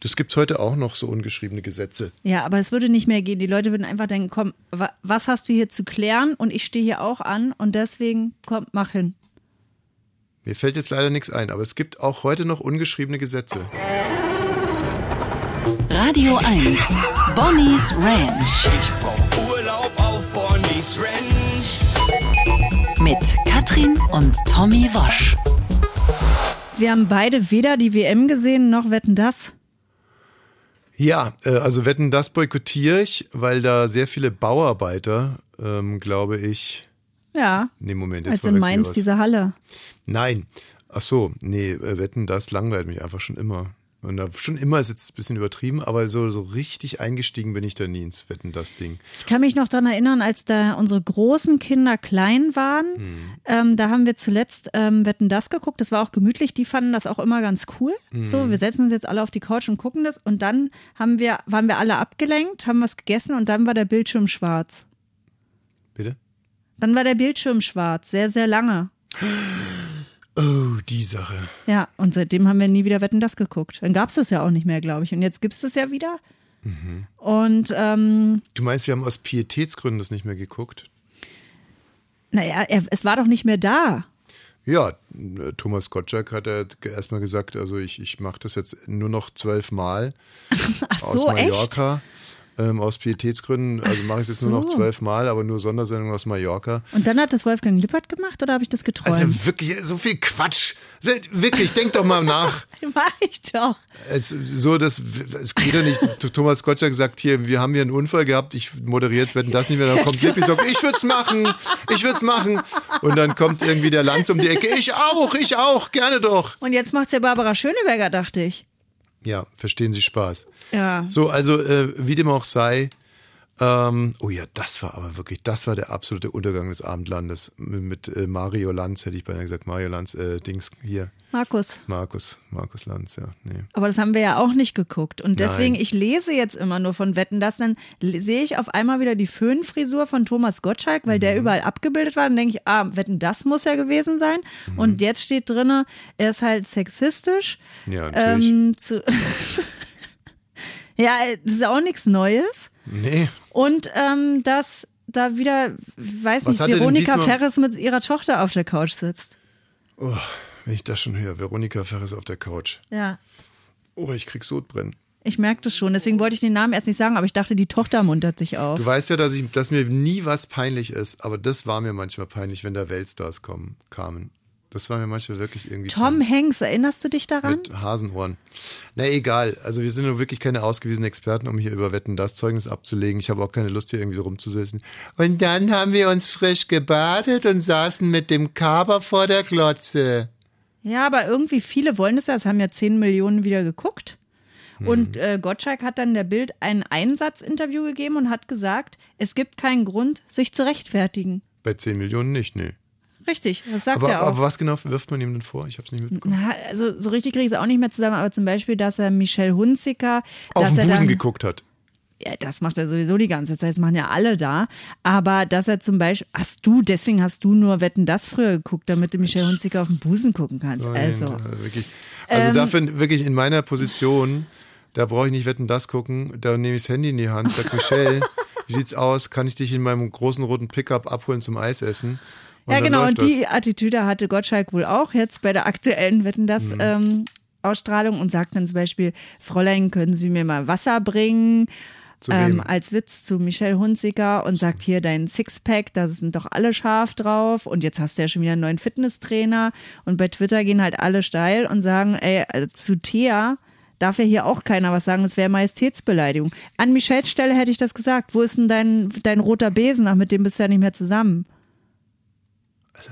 Das gibt's heute auch noch so ungeschriebene Gesetze. Ja, aber es würde nicht mehr gehen. Die Leute würden einfach denken, komm, wa was hast du hier zu klären? Und ich stehe hier auch an und deswegen, komm, mach hin. Mir fällt jetzt leider nichts ein, aber es gibt auch heute noch ungeschriebene Gesetze. Radio 1. Bonnie's Ranch Ich brauch Urlaub auf Bonnie's Ranch. mit Katrin und Tommy Wosch. Wir haben beide weder die WM gesehen noch wetten das. Ja, äh, also wetten, das boykottiere ich, weil da sehr viele Bauarbeiter, ähm, glaube ich. Ja, Nee, Moment, jetzt als in Mainz diese Halle. Nein. Ach so, nee, äh, wetten, das langweilt mich einfach schon immer. Und da, schon immer ist jetzt ein bisschen übertrieben, aber so, so richtig eingestiegen bin ich da nie ins Wetten, das Ding. Ich kann mich noch daran erinnern, als da unsere großen Kinder klein waren. Ähm, da haben wir zuletzt ähm, Wetten das geguckt. Das war auch gemütlich. Die fanden das auch immer ganz cool. So, wir setzen uns jetzt alle auf die Couch und gucken das. Und dann haben wir, waren wir alle abgelenkt, haben was gegessen und dann war der Bildschirm schwarz. Bitte? Dann war der Bildschirm schwarz, sehr, sehr lange. Oh, die Sache. Ja, und seitdem haben wir nie wieder Wetten das geguckt. Dann gab es das ja auch nicht mehr, glaube ich. Und jetzt gibt es das ja wieder. Und ähm, Du meinst, wir haben aus Pietätsgründen das nicht mehr geguckt? naja, er, es war doch nicht mehr da. Ja, äh, Thomas Gottschalk hat ja erstmal gesagt, also ich, ich mache das jetzt nur noch zwölf Mal Ach aus so, echt? Ähm, aus Pietätsgründen, also mache ich es jetzt nur noch so. zwölf Mal, aber nur Sondersendungen aus Mallorca. Und dann hat das Wolfgang Lippert gemacht oder habe ich das geträumt? Also wirklich, so viel Quatsch. Wirklich, denk doch mal nach. Mach ich doch. Es, so, das, es geht ja nicht. Thomas Gottschalk sagt hier, wir haben hier einen Unfall gehabt, ich moderiere jetzt, wetten das nicht mehr. Dann kommt Lippi sagt, ich würde es machen, ich würde es machen. Und dann kommt irgendwie der Lanz um die Ecke, ich auch, ich auch, gerne doch. Und jetzt macht's ja Barbara Schöneberger, dachte ich. Ja, verstehen Sie Spaß. Ja. So, also äh, wie dem auch sei. Ähm, oh ja, das war aber wirklich, das war der absolute Untergang des Abendlandes. Mit, mit äh, Mario Lanz, hätte ich beinahe gesagt, Mario Lanz, äh, Dings hier. Markus. Markus, Markus Lanz, ja. Nee. Aber das haben wir ja auch nicht geguckt. Und deswegen, Nein. ich lese jetzt immer nur von Wetten, das dann sehe ich auf einmal wieder die Föhnfrisur von Thomas Gottschalk, weil Mhm. der überall abgebildet war. Dann denke ich, ah, Wetten, das muss ja gewesen sein. Mhm. Und jetzt steht drinne, er ist halt sexistisch. Ja, natürlich. Ähm, ja, das ist auch nichts Neues. Nee, Und ähm, dass da wieder, weiß Was nicht, er Veronika Ferres mit ihrer Tochter auf der Couch sitzt. oh, wenn ich das schon höre. Veronika Ferres auf der Couch. Ja. Oh, ich krieg Sodbrennen. Ich merke das schon, deswegen wollte ich den Namen erst nicht sagen, aber ich dachte, die Tochter muntert sich auf. Du weißt ja, dass, ich, dass mir nie was peinlich ist, aber das war mir manchmal peinlich, wenn da Weltstars kommen, kamen. Das war mir manchmal wirklich irgendwie Tom peinlich. Hanks, erinnerst du dich daran? mit Hasenohren. Na egal, also wir sind nur wirklich keine ausgewiesenen Experten, um hier über Wetten das Zeugnis abzulegen. Ich habe auch keine Lust hier irgendwie so rumzusitzen. Und dann haben wir uns frisch gebadet und saßen mit dem Kaber vor der Glotze. Ja, aber irgendwie viele wollen das ja, es haben ja 10 Millionen wieder geguckt. Und Hm. äh, Gottschalk hat dann der Bild ein Einsatzinterview gegeben und hat gesagt, es gibt keinen Grund, sich zu rechtfertigen. Bei 10 Millionen nicht, nee. Richtig, das sagt Aber, er auch. aber was genau wirft man ihm denn vor? Ich habe es nicht mitbekommen. Na, also so richtig kriege ich es auch nicht mehr zusammen, aber zum Beispiel, dass er Michelle Hunziker, Auf dass den er Busen dann, geguckt hat. ja, das macht er sowieso die ganze Zeit, das machen ja alle da, aber dass er zum Beispiel, hast du, deswegen hast du nur Wetten das früher geguckt, damit du Michelle Hunziker auf den Busen gucken kannst, also. Nein, wirklich. Also Ähm, dafür wirklich in meiner Position, da brauche ich nicht wetten das gucken, da nehme ich das Handy in die Hand, sag Michelle, wie sieht's aus? Kann ich dich in meinem großen roten Pickup abholen zum Eisessen? Und Ja, genau. Und die das. Attitüde hatte Gottschalk wohl auch jetzt bei der aktuellen Wetten das Mhm. ähm, Ausstrahlung und sagt dann zum Beispiel, Fräulein, können Sie mir mal Wasser bringen? Ähm, als Witz zu Michelle Hunziker und sagt hier dein Sixpack, da sind doch alle scharf drauf und jetzt hast du ja schon wieder einen neuen Fitnesstrainer und bei Twitter gehen halt alle steil und sagen, ey, äh, zu Thea darf ja hier auch keiner was sagen, das wäre Majestätsbeleidigung. An Michelles Stelle hätte ich das gesagt. Wo ist denn dein, dein roter Besen? Ach, mit dem bist du ja nicht mehr zusammen. Also,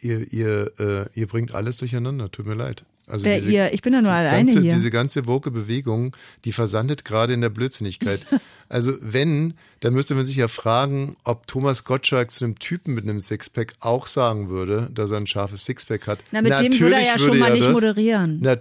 ihr, ihr, äh, ihr bringt alles durcheinander, tut mir leid. Also Wer ihr? Ich bin ja nur alleine ganze, hier. Diese ganze woke Bewegung, die versandet gerade in der Blödsinnigkeit. also wenn, dann müsste man sich ja fragen, ob Thomas Gottschalk zu einem Typen mit einem Sixpack auch sagen würde, dass er ein scharfes Sixpack hat. Na, mit dem würde er ja schon mal nicht moderieren. Na,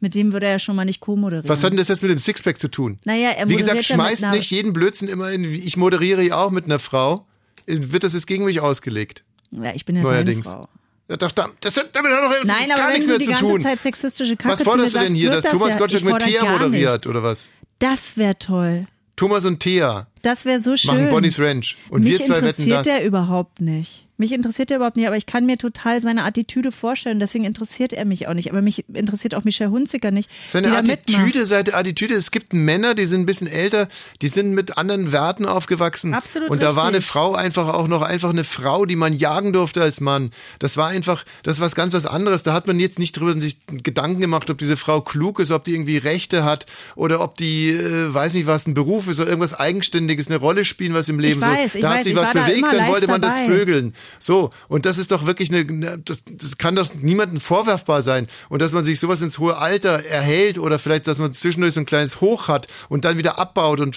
Mit dem würde er ja schon mal nicht co-moderieren. was hat denn das jetzt mit dem Sixpack zu tun? Naja, er Wie gesagt, schmeißt nicht jeden Blödsinn immer in, ich moderiere ja auch mit einer Frau. Wird das jetzt gegen mich ausgelegt? Ja, ich bin ja Neuerdings. deine Frau. Ja, doch, da- das hat damit hat doch Nein, aber gar wenn nichts mehr die zu ganze tun. Zeit sexistische Kacke Was forderst du denn hier, dass Thomas ja, Gottschalk mit Thea moderiert oder was? Das wäre toll. Thomas und Thea Das wäre so schön. machen Bonnie's Ranch und Mich wir zwei wetten interessiert das. der überhaupt nicht. Mich interessiert er überhaupt nicht, aber ich kann mir total seine Attitüde vorstellen, deswegen interessiert er mich auch nicht. Aber mich interessiert auch Michelle Hunziker nicht. Seine. Attitüde, seine Attitüde. Es gibt Männer, die sind ein bisschen älter, die sind mit anderen Werten aufgewachsen. Absolut Und da war eine richtig. Frau einfach auch noch einfach eine Frau, die man jagen durfte als Mann. Das war einfach, das was ganz was anderes. Da hat man jetzt nicht drüber sich Gedanken gemacht, ob diese Frau klug ist, ob die irgendwie Rechte hat oder ob die, äh, weiß nicht was, ein Beruf ist oder irgendwas Eigenständiges, eine Rolle spielen, was im Leben weiß, so. ich Da weiß, hat sich ich was war bewegt, dann wollte man das dabei. vögeln. So. Und das ist doch wirklich eine, eine- das, das kann doch niemandem vorwerfbar sein. Und dass man sich sowas ins hohe Alter erhält oder vielleicht, dass man zwischendurch so ein kleines Hoch hat und dann wieder abbaut und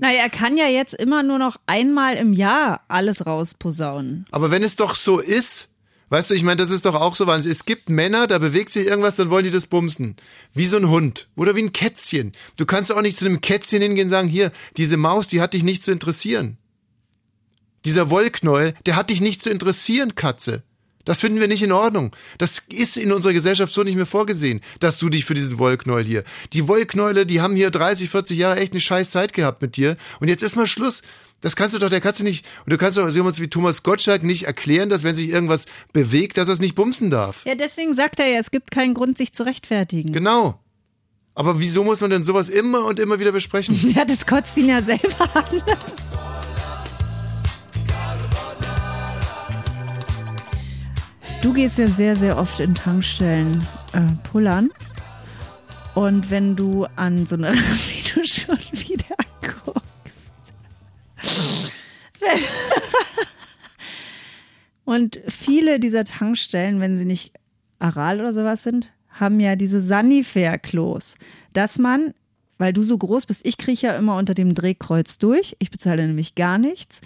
Naja, er kann ja jetzt immer nur noch einmal im Jahr alles rausposaunen. aber wenn es doch so ist, weißt du, ich meine, das ist doch auch so Wahnsinn. Es gibt Männer, da bewegt sich irgendwas, dann wollen die das bumsen. Wie so ein Hund oder wie ein Kätzchen. Du kannst auch nicht zu einem Kätzchen hingehen und sagen, hier, diese Maus, die hat dich nicht zu interessieren. Dieser Wollknäuel, der hat dich nicht zu interessieren, Katze. Das finden wir nicht in Ordnung. Das ist in unserer Gesellschaft so nicht mehr vorgesehen, dass du dich für diesen Wollknäuel hier. Die Wollknäule, die haben hier 30, 40 Jahre echt eine scheiß Zeit gehabt mit dir. Und jetzt ist mal Schluss. Das kannst du doch, der du nicht, und du kannst doch so jemand wie Thomas Gottschalk nicht erklären, dass wenn sich irgendwas bewegt, dass er es nicht bumsen darf. Ja, deswegen sagt er ja, es gibt keinen Grund, sich zu rechtfertigen. Genau. Aber wieso muss man denn sowas immer und immer wieder besprechen? Ja, das kotzt ihn ja selber an. Du gehst ja sehr, sehr oft in Tankstellen äh, pullern. Und wenn du an so einer, wie du schon wieder guckst. Und viele dieser Tankstellen, wenn sie nicht Aral oder sowas sind, haben ja diese Sanifair-Klos, dass man, weil du so groß bist, ich kriege ja immer unter dem Drehkreuz durch. Ich bezahle nämlich gar nichts,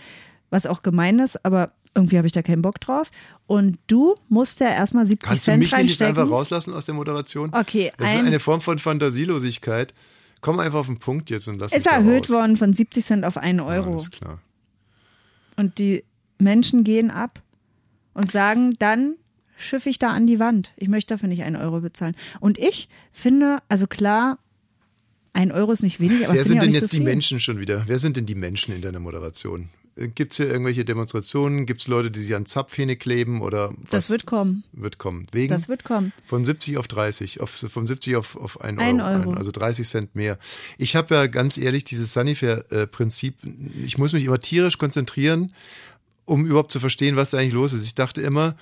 was auch gemein ist, aber irgendwie habe ich da keinen Bock drauf. Und du musst ja erstmal 70 Kannst du Cent mich nicht jetzt reinstecken. einfach rauslassen aus der Moderation? Okay, Das ist ein- eine Form von Fantasielosigkeit. Komm einfach auf den Punkt jetzt und lass ist mich da erhöht worden von 70 Cent auf 1 Ja, Euro. Alles klar. Und die Menschen gehen ab und sagen, dann schiffe ich da an die Wand. Ich möchte dafür nicht einen Euro bezahlen. Und ich finde, also klar, ein Euro ist nicht wenig, aber Wer sind auch denn jetzt so die. Menschen schon wieder? Wer sind denn die Menschen in deiner Moderation? Gibt es hier irgendwelche Demonstrationen? Gibt es Leute, die sich an Zapfhähne kleben oder was Das wird kommen. wird kommen? Wegen Das wird kommen. von 70 auf 30, auf, von 70 auf, auf 1 Ein Euro, Euro. also 30 Cent mehr. Ich habe ja ganz ehrlich dieses Sanifair-Prinzip, ich muss mich immer tierisch konzentrieren, um überhaupt zu verstehen, was da eigentlich los ist. Ich dachte immer,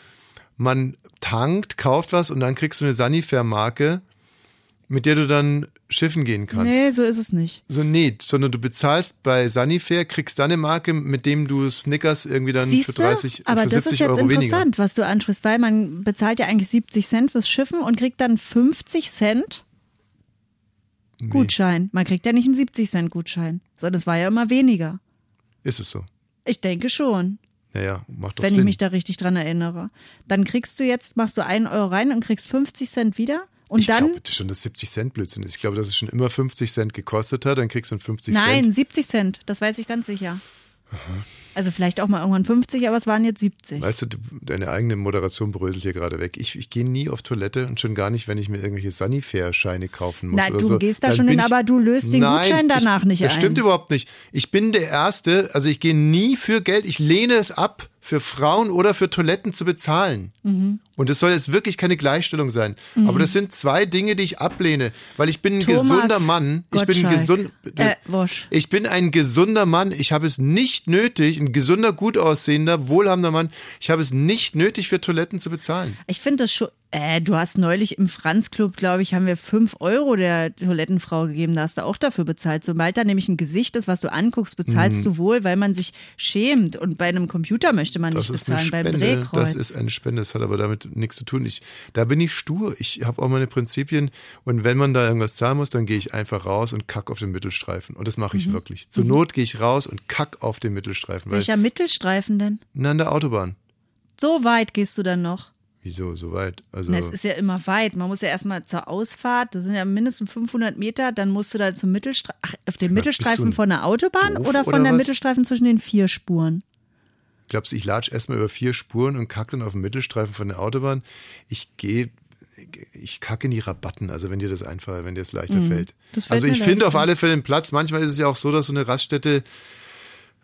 man tankt, kauft was und dann kriegst du eine Sanifair-Marke, mit der du dann schiffen gehen kannst. Nee, so ist es nicht. So nee, sondern du bezahlst bei Sanifair, kriegst dann eine Marke, mit dem du Snickers irgendwie dann Siehst für du? 30, aber für das 70 ist jetzt Euro interessant, weniger. was du ansprichst, weil man bezahlt ja eigentlich 70 Cent fürs Schiffen und kriegt dann 50 Cent Gutschein. Man kriegt ja nicht einen 70 Cent Gutschein, sondern es war ja immer weniger. Ist es so? Ich denke schon, Naja, macht doch wenn Sinn. ich mich da richtig dran erinnere. Dann kriegst du jetzt, machst du einen Euro rein und kriegst 50 Cent wieder. Und ich dann, glaube schon, dass 70 Cent Blödsinn ist. Ich glaube, dass es schon immer 50 Cent gekostet hat, dann kriegst du einen 50 nein, Cent. 70 Cent, das weiß ich ganz sicher. Also vielleicht auch mal irgendwann 50, aber es waren jetzt 70. Weißt du, deine eigene Moderation bröselt hier gerade weg. Ich, ich gehe nie auf Toilette und schon gar nicht, wenn ich mir irgendwelche Sanifair-Scheine kaufen muss Nein, du so. gehst da Dann schon hin, ich- aber du löst den Nein, Gutschein danach ich, nicht Das ein. stimmt überhaupt nicht. Ich bin der Erste, also ich gehe nie für Geld, ich lehne es ab, für Frauen oder für Toiletten zu bezahlen. Mhm. Und es soll jetzt wirklich keine Gleichstellung sein. Aber das sind zwei Dinge, die ich ablehne, weil ich bin ein Thomas gesunder Mann. Ich bin gesund. Äh. Ich bin ein gesunder Mann. Ich habe es nicht nötig, ein gesunder, gut aussehender, wohlhabender Mann. Ich habe es nicht nötig, für Toiletten zu bezahlen. Ich finde das schon. Äh, du hast neulich im Franz Club, glaube ich, haben wir 5 Euro der Toilettenfrau gegeben. Da hast du auch dafür bezahlt. Sobald da nämlich ein Gesicht ist, was du anguckst, bezahlst Mhm. du wohl, weil man sich schämt. Und bei einem Computer möchte man Das nicht bezahlen, beim. Drehkreuz. Das ist eine Spende. Das hat aber damit nichts zu tun. Ich, da bin ich stur. Ich habe auch meine Prinzipien. Und wenn man da irgendwas zahlen muss, dann gehe ich einfach raus und kack auf den Mittelstreifen. Und das mache ich Mhm. wirklich. Zur Not gehe ich raus und kack auf den Mittelstreifen. Welcher Mittelstreifen denn? na, an der Autobahn. So weit gehst du dann noch. Wieso so weit? Also, Na, es ist ja immer weit. Man muss ja erstmal zur Ausfahrt, das sind ja mindestens 500 Meter, dann musst du da zum Mittelstreifen, ach, auf den mal, Mittelstreifen von der Autobahn doof oder von oder der was? Mittelstreifen zwischen den vier Spuren? glaubst du, ich latsch erstmal über vier Spuren und kack dann auf den Mittelstreifen von der Autobahn? Ich gehe. Ich kacke in die Rabatten, also wenn dir das einfach, wenn dir das leichter fällt. Mhm. das fällt also ich finde auf alle Fälle einen Platz. Manchmal ist es ja auch so, dass so eine Raststätte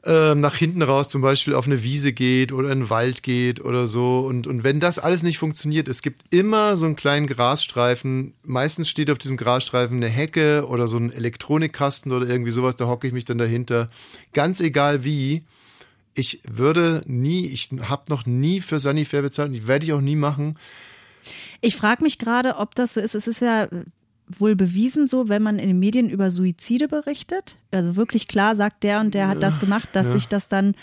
ähm, nach hinten raus zum Beispiel auf eine Wiese geht oder in den Wald geht oder so. Und, und wenn das alles nicht funktioniert, es gibt immer so einen kleinen Grasstreifen. Meistens steht auf diesem Grasstreifen eine Hecke oder so ein Elektronikkasten oder irgendwie sowas, da hocke ich mich dann dahinter. Ganz egal wie. Ich würde nie, ich habe noch nie für Sanifair bezahlt und werde ich auch nie machen. Ich frage mich gerade, ob das so ist. Es ist ja wohl bewiesen so, wenn man in den Medien über Suizide berichtet, also wirklich klar sagt, der und der hat das gemacht, dass sich das dann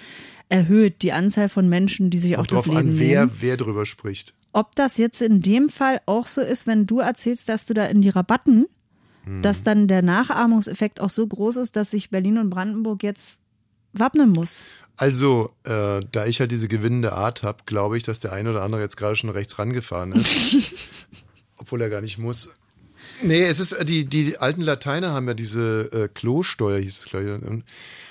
erhöht, die Anzahl von Menschen, die sich auch das drauf Leben an, wer, nehmen. wer drüber spricht. Ob das jetzt in dem Fall auch so ist, wenn du erzählst, dass du da in die Rabatten, Hm. dass dann der Nachahmungseffekt auch so groß ist, dass sich Berlin und Brandenburg jetzt wappnen muss. Also, äh, da ich halt diese gewinnende Art habe, glaube ich, dass der eine oder andere jetzt gerade schon rechts rangefahren ist. Obwohl er gar nicht muss. Nee, es ist, äh, die, die alten Lateiner haben ja diese äh, Klosteuer, hieß es gleich, und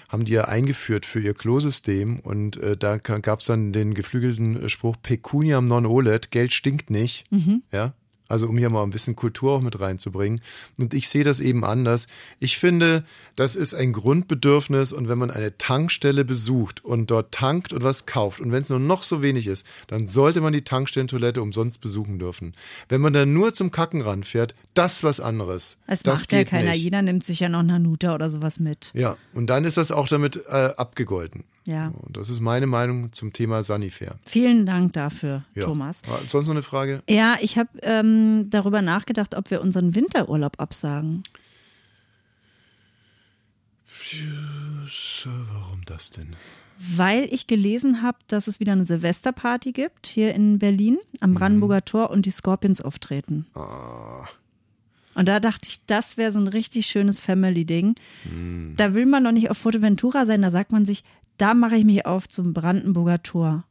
haben die ja eingeführt für ihr Klosystem und äh, da gab es dann den geflügelten äh, Spruch Pecuniam non olet, Geld stinkt nicht. Ja. Also um hier mal ein bisschen Kultur auch mit reinzubringen. Und ich sehe das eben anders. Ich finde, das ist ein Grundbedürfnis und wenn man eine Tankstelle besucht und dort tankt und was kauft und wenn es nur noch so wenig ist, dann sollte man die Tankstellentoilette umsonst besuchen dürfen. Wenn man dann nur zum Kacken ranfährt, das ist was anderes. Es das macht ja keiner. Nicht. Jeder nimmt sich ja noch Nanuta oder sowas mit. Ja, und dann ist das auch damit äh, abgegolten. Ja. Das ist meine Meinung zum Thema Sanifair. Vielen Dank dafür, Ja. Thomas. Ah, Sonst noch eine Frage? Ja, ich habe ähm, darüber nachgedacht, ob wir unseren Winterurlaub absagen. Warum das denn? Weil ich gelesen habe, dass es wieder eine Silvesterparty gibt hier in Berlin am Brandenburger Tor und die Scorpions auftreten. Und da dachte ich, das wäre so ein richtig schönes Family-Ding. Da will man doch nicht auf Fotoventura sein, da sagt man sich, da mache ich mich auf zum Brandenburger Tor.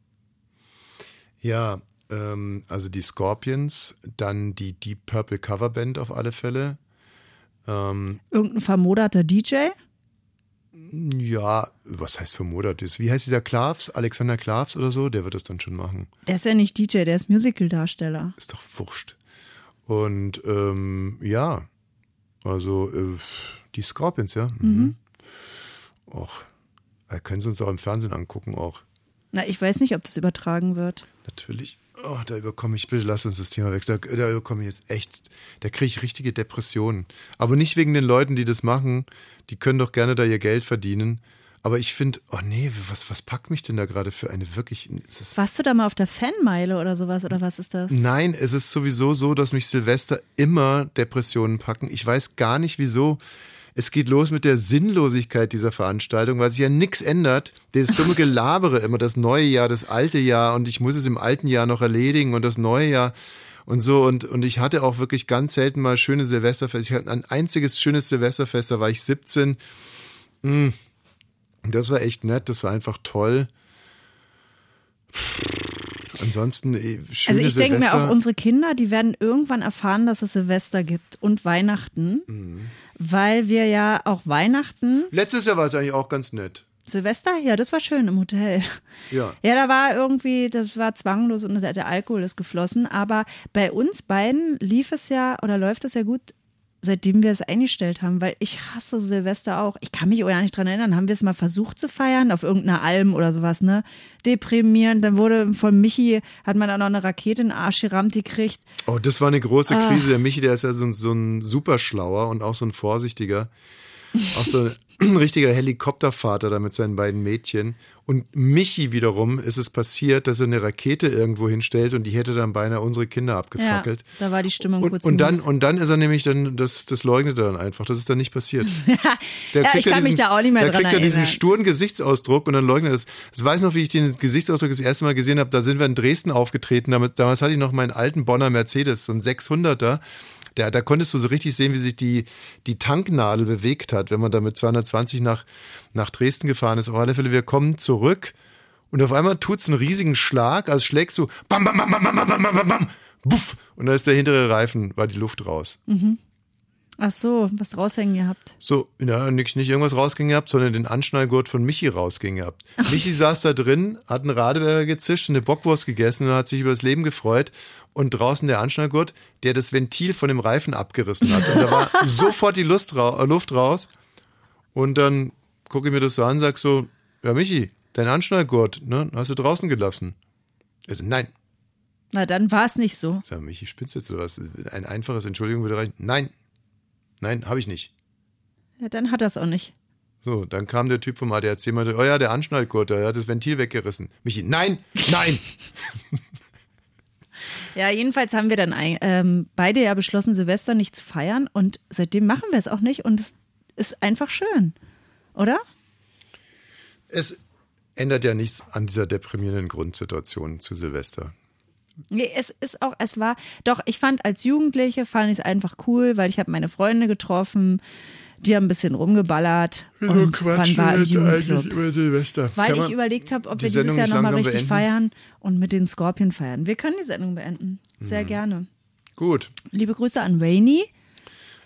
Ja, ähm, also die Scorpions, dann die Deep Purple Coverband auf alle Fälle. Ähm, Irgendein vermoderter DJ? ja, was heißt vermodert ist? Wie heißt dieser Klavs? Alexander Klavs oder so? Der wird das dann schon machen. Der ist ja nicht DJ, der ist Musical-Darsteller. Ist doch wurscht. Und ähm, ja, also äh, die Scorpions, ja. Mhm. Och, äh, können Sie uns auch im Fernsehen angucken, auch. Na, ich weiß nicht, ob das übertragen wird. Natürlich. Oh, da überkomme ich, bitte lass uns das Thema wechseln. Da, da überkomme ich jetzt echt, da kriege ich richtige Depressionen. Aber nicht wegen den Leuten, die das machen. Die können doch gerne da ihr Geld verdienen. Aber ich finde, oh nee, was, was packt mich denn da gerade für eine wirklich. Warst du da mal auf der Fanmeile oder sowas oder was ist das? nein, es ist sowieso so, dass mich Silvester immer Depressionen packen. Ich weiß gar nicht wieso. Es geht los mit der Sinnlosigkeit dieser Veranstaltung, weil sich ja nichts ändert. Das dumme Gelabere immer, das neue Jahr, das alte Jahr und ich muss es im alten Jahr noch erledigen und das neue Jahr und so. Und, und ich hatte auch wirklich ganz selten mal schöne Silvesterfeste. Ich hatte ein einziges schönes Silvesterfest, da war ich 17. Mm, Das war echt nett, das war einfach toll. Ansonsten, eh, schöne Also ich denke mir auch, unsere Kinder, die werden irgendwann erfahren, dass es Silvester gibt und Weihnachten, Mhm. weil wir ja auch Weihnachten, Letztes Jahr war es eigentlich auch ganz nett. Silvester, ja, das war schön im Hotel. Ja. Ja, da war irgendwie, das war zwanglos und der Alkohol ist geflossen, aber bei uns beiden lief es ja oder läuft es ja gut, seitdem wir es eingestellt haben, weil ich hasse Silvester auch. Ich kann mich auch ja nicht dran erinnern, haben wir es mal versucht zu feiern auf irgendeiner Alm oder sowas, ne? Deprimierend, dann wurde von Michi, hat man dann noch eine Rakete in den Arsch gerammt gekriegt. Oh, das war eine große Ah. Krise. Der Michi, der ist ja so, ein- so ein Superschlauer und auch so ein Vorsichtiger. Auch so richtiger Helikoptervater da mit seinen beiden Mädchen. Und Michi wiederum ist es passiert, dass er eine Rakete irgendwo hinstellt und die hätte dann beinahe unsere Kinder Ja, abgefackelt. da war die Stimmung Und, kurz und, dann, und dann ist er nämlich dann, das, das leugnet er dann einfach. Das ist dann nicht passiert. Der Ja, kriegt ich kann mich da auch nicht mehr dran kriegt ja diesen erinnern. sturen Gesichtsausdruck und dann leugnet er das. Ich weiß noch, wie ich den Gesichtsausdruck das erste Mal gesehen habe. Da sind wir in Dresden aufgetreten. Damit, damals hatte ich noch meinen alten Bonner Mercedes, so ein 600er. Der, da konntest du so richtig sehen, wie sich die, die Tanknadel bewegt hat, wenn man da mit 220 nach, nach Dresden gefahren ist. Auf alle Fälle, wir kommen zurück und auf einmal tut's einen riesigen Schlag, also schlägst du bam, bam, bam, bam, bam, bam, bam, bam, bam, buff, und dann ist der hintere Reifen, war die Luft raus. Ach so, was raushängen gehabt. So, ja, nicht, nicht irgendwas rausging gehabt, sondern den Anschnallgurt von Michi rausging gehabt. Michi saß da drin, hat einen Radewerker gezischt, eine Bockwurst gegessen und hat sich über das Leben gefreut. Und draußen der Anschnallgurt, der das Ventil von dem Reifen abgerissen hat. Und da war sofort die Lust ra äh, Luft raus. Und dann gucke ich mir das so an, sag so, ja Michi, dein Anschnallgurt, ne, hast du draußen gelassen. Er so, nein. Na, dann war es nicht so. Sag, Michi, du jetzt oder was? Ein einfaches Entschuldigung würde reichen. Nein. Nein, habe ich nicht. Ja, dann hat er es auch nicht. So, dann kam der Typ vom ADAC und meinte, oh ja, der Anschnallgurt, der hat das Ventil weggerissen. Michi, nein, nein. Ja, jedenfalls haben wir dann ein, ähm, beide ja beschlossen, Silvester nicht zu feiern und seitdem machen wir es auch nicht und es ist einfach schön, oder? es ändert ja nichts an dieser deprimierenden Grundsituation zu Silvester. Nee, es ist auch, es war, doch, ich fand als Jugendliche, fand ich es einfach cool, weil ich habe meine Freunde getroffen, die haben ein bisschen rumgeballert und man war im Jugendclub. über Silvester? Weil Kann ich überlegt habe, ob die wir dieses Sendung Jahr nicht nochmal richtig beenden? feiern und mit den Scorpion feiern. Wir können die Sendung beenden. Sehr Mhm. gerne. Gut. Liebe Grüße an Rainy.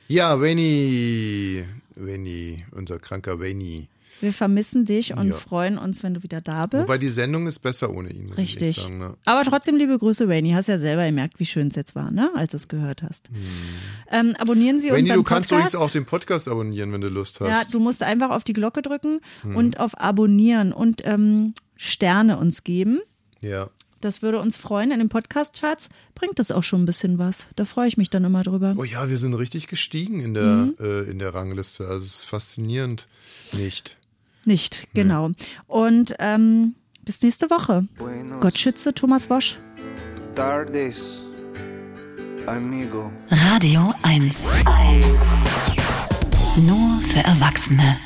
Ja, Wayne, Wayne, unser kranker Wayne. Wir vermissen dich und Ja. freuen uns, wenn du wieder da bist. Wobei die Sendung ist besser ohne ihn, Richtig. sagen. Ne? Aber trotzdem liebe Grüße, Rainy. Hast ja selber gemerkt, wie schön es jetzt war, ne? als du es gehört hast. Ähm, abonnieren Sie Rainy, unseren du kannst übrigens auch den Podcast abonnieren, wenn du Lust hast. Ja, du musst einfach auf die Glocke drücken und auf Abonnieren und ähm, Sterne uns geben. ja. Das würde uns freuen. In den Podcast-Charts bringt das auch schon ein bisschen was. Da freue ich mich dann immer drüber. Oh ja, wir sind richtig gestiegen in der, Mhm. äh, in der Rangliste. Also es ist faszinierend. Nicht. Nicht, genau. Und ähm, bis nächste Woche. Gott schütze Thomas Wosch. tardes, amigo. Radio 1. Nur für Erwachsene.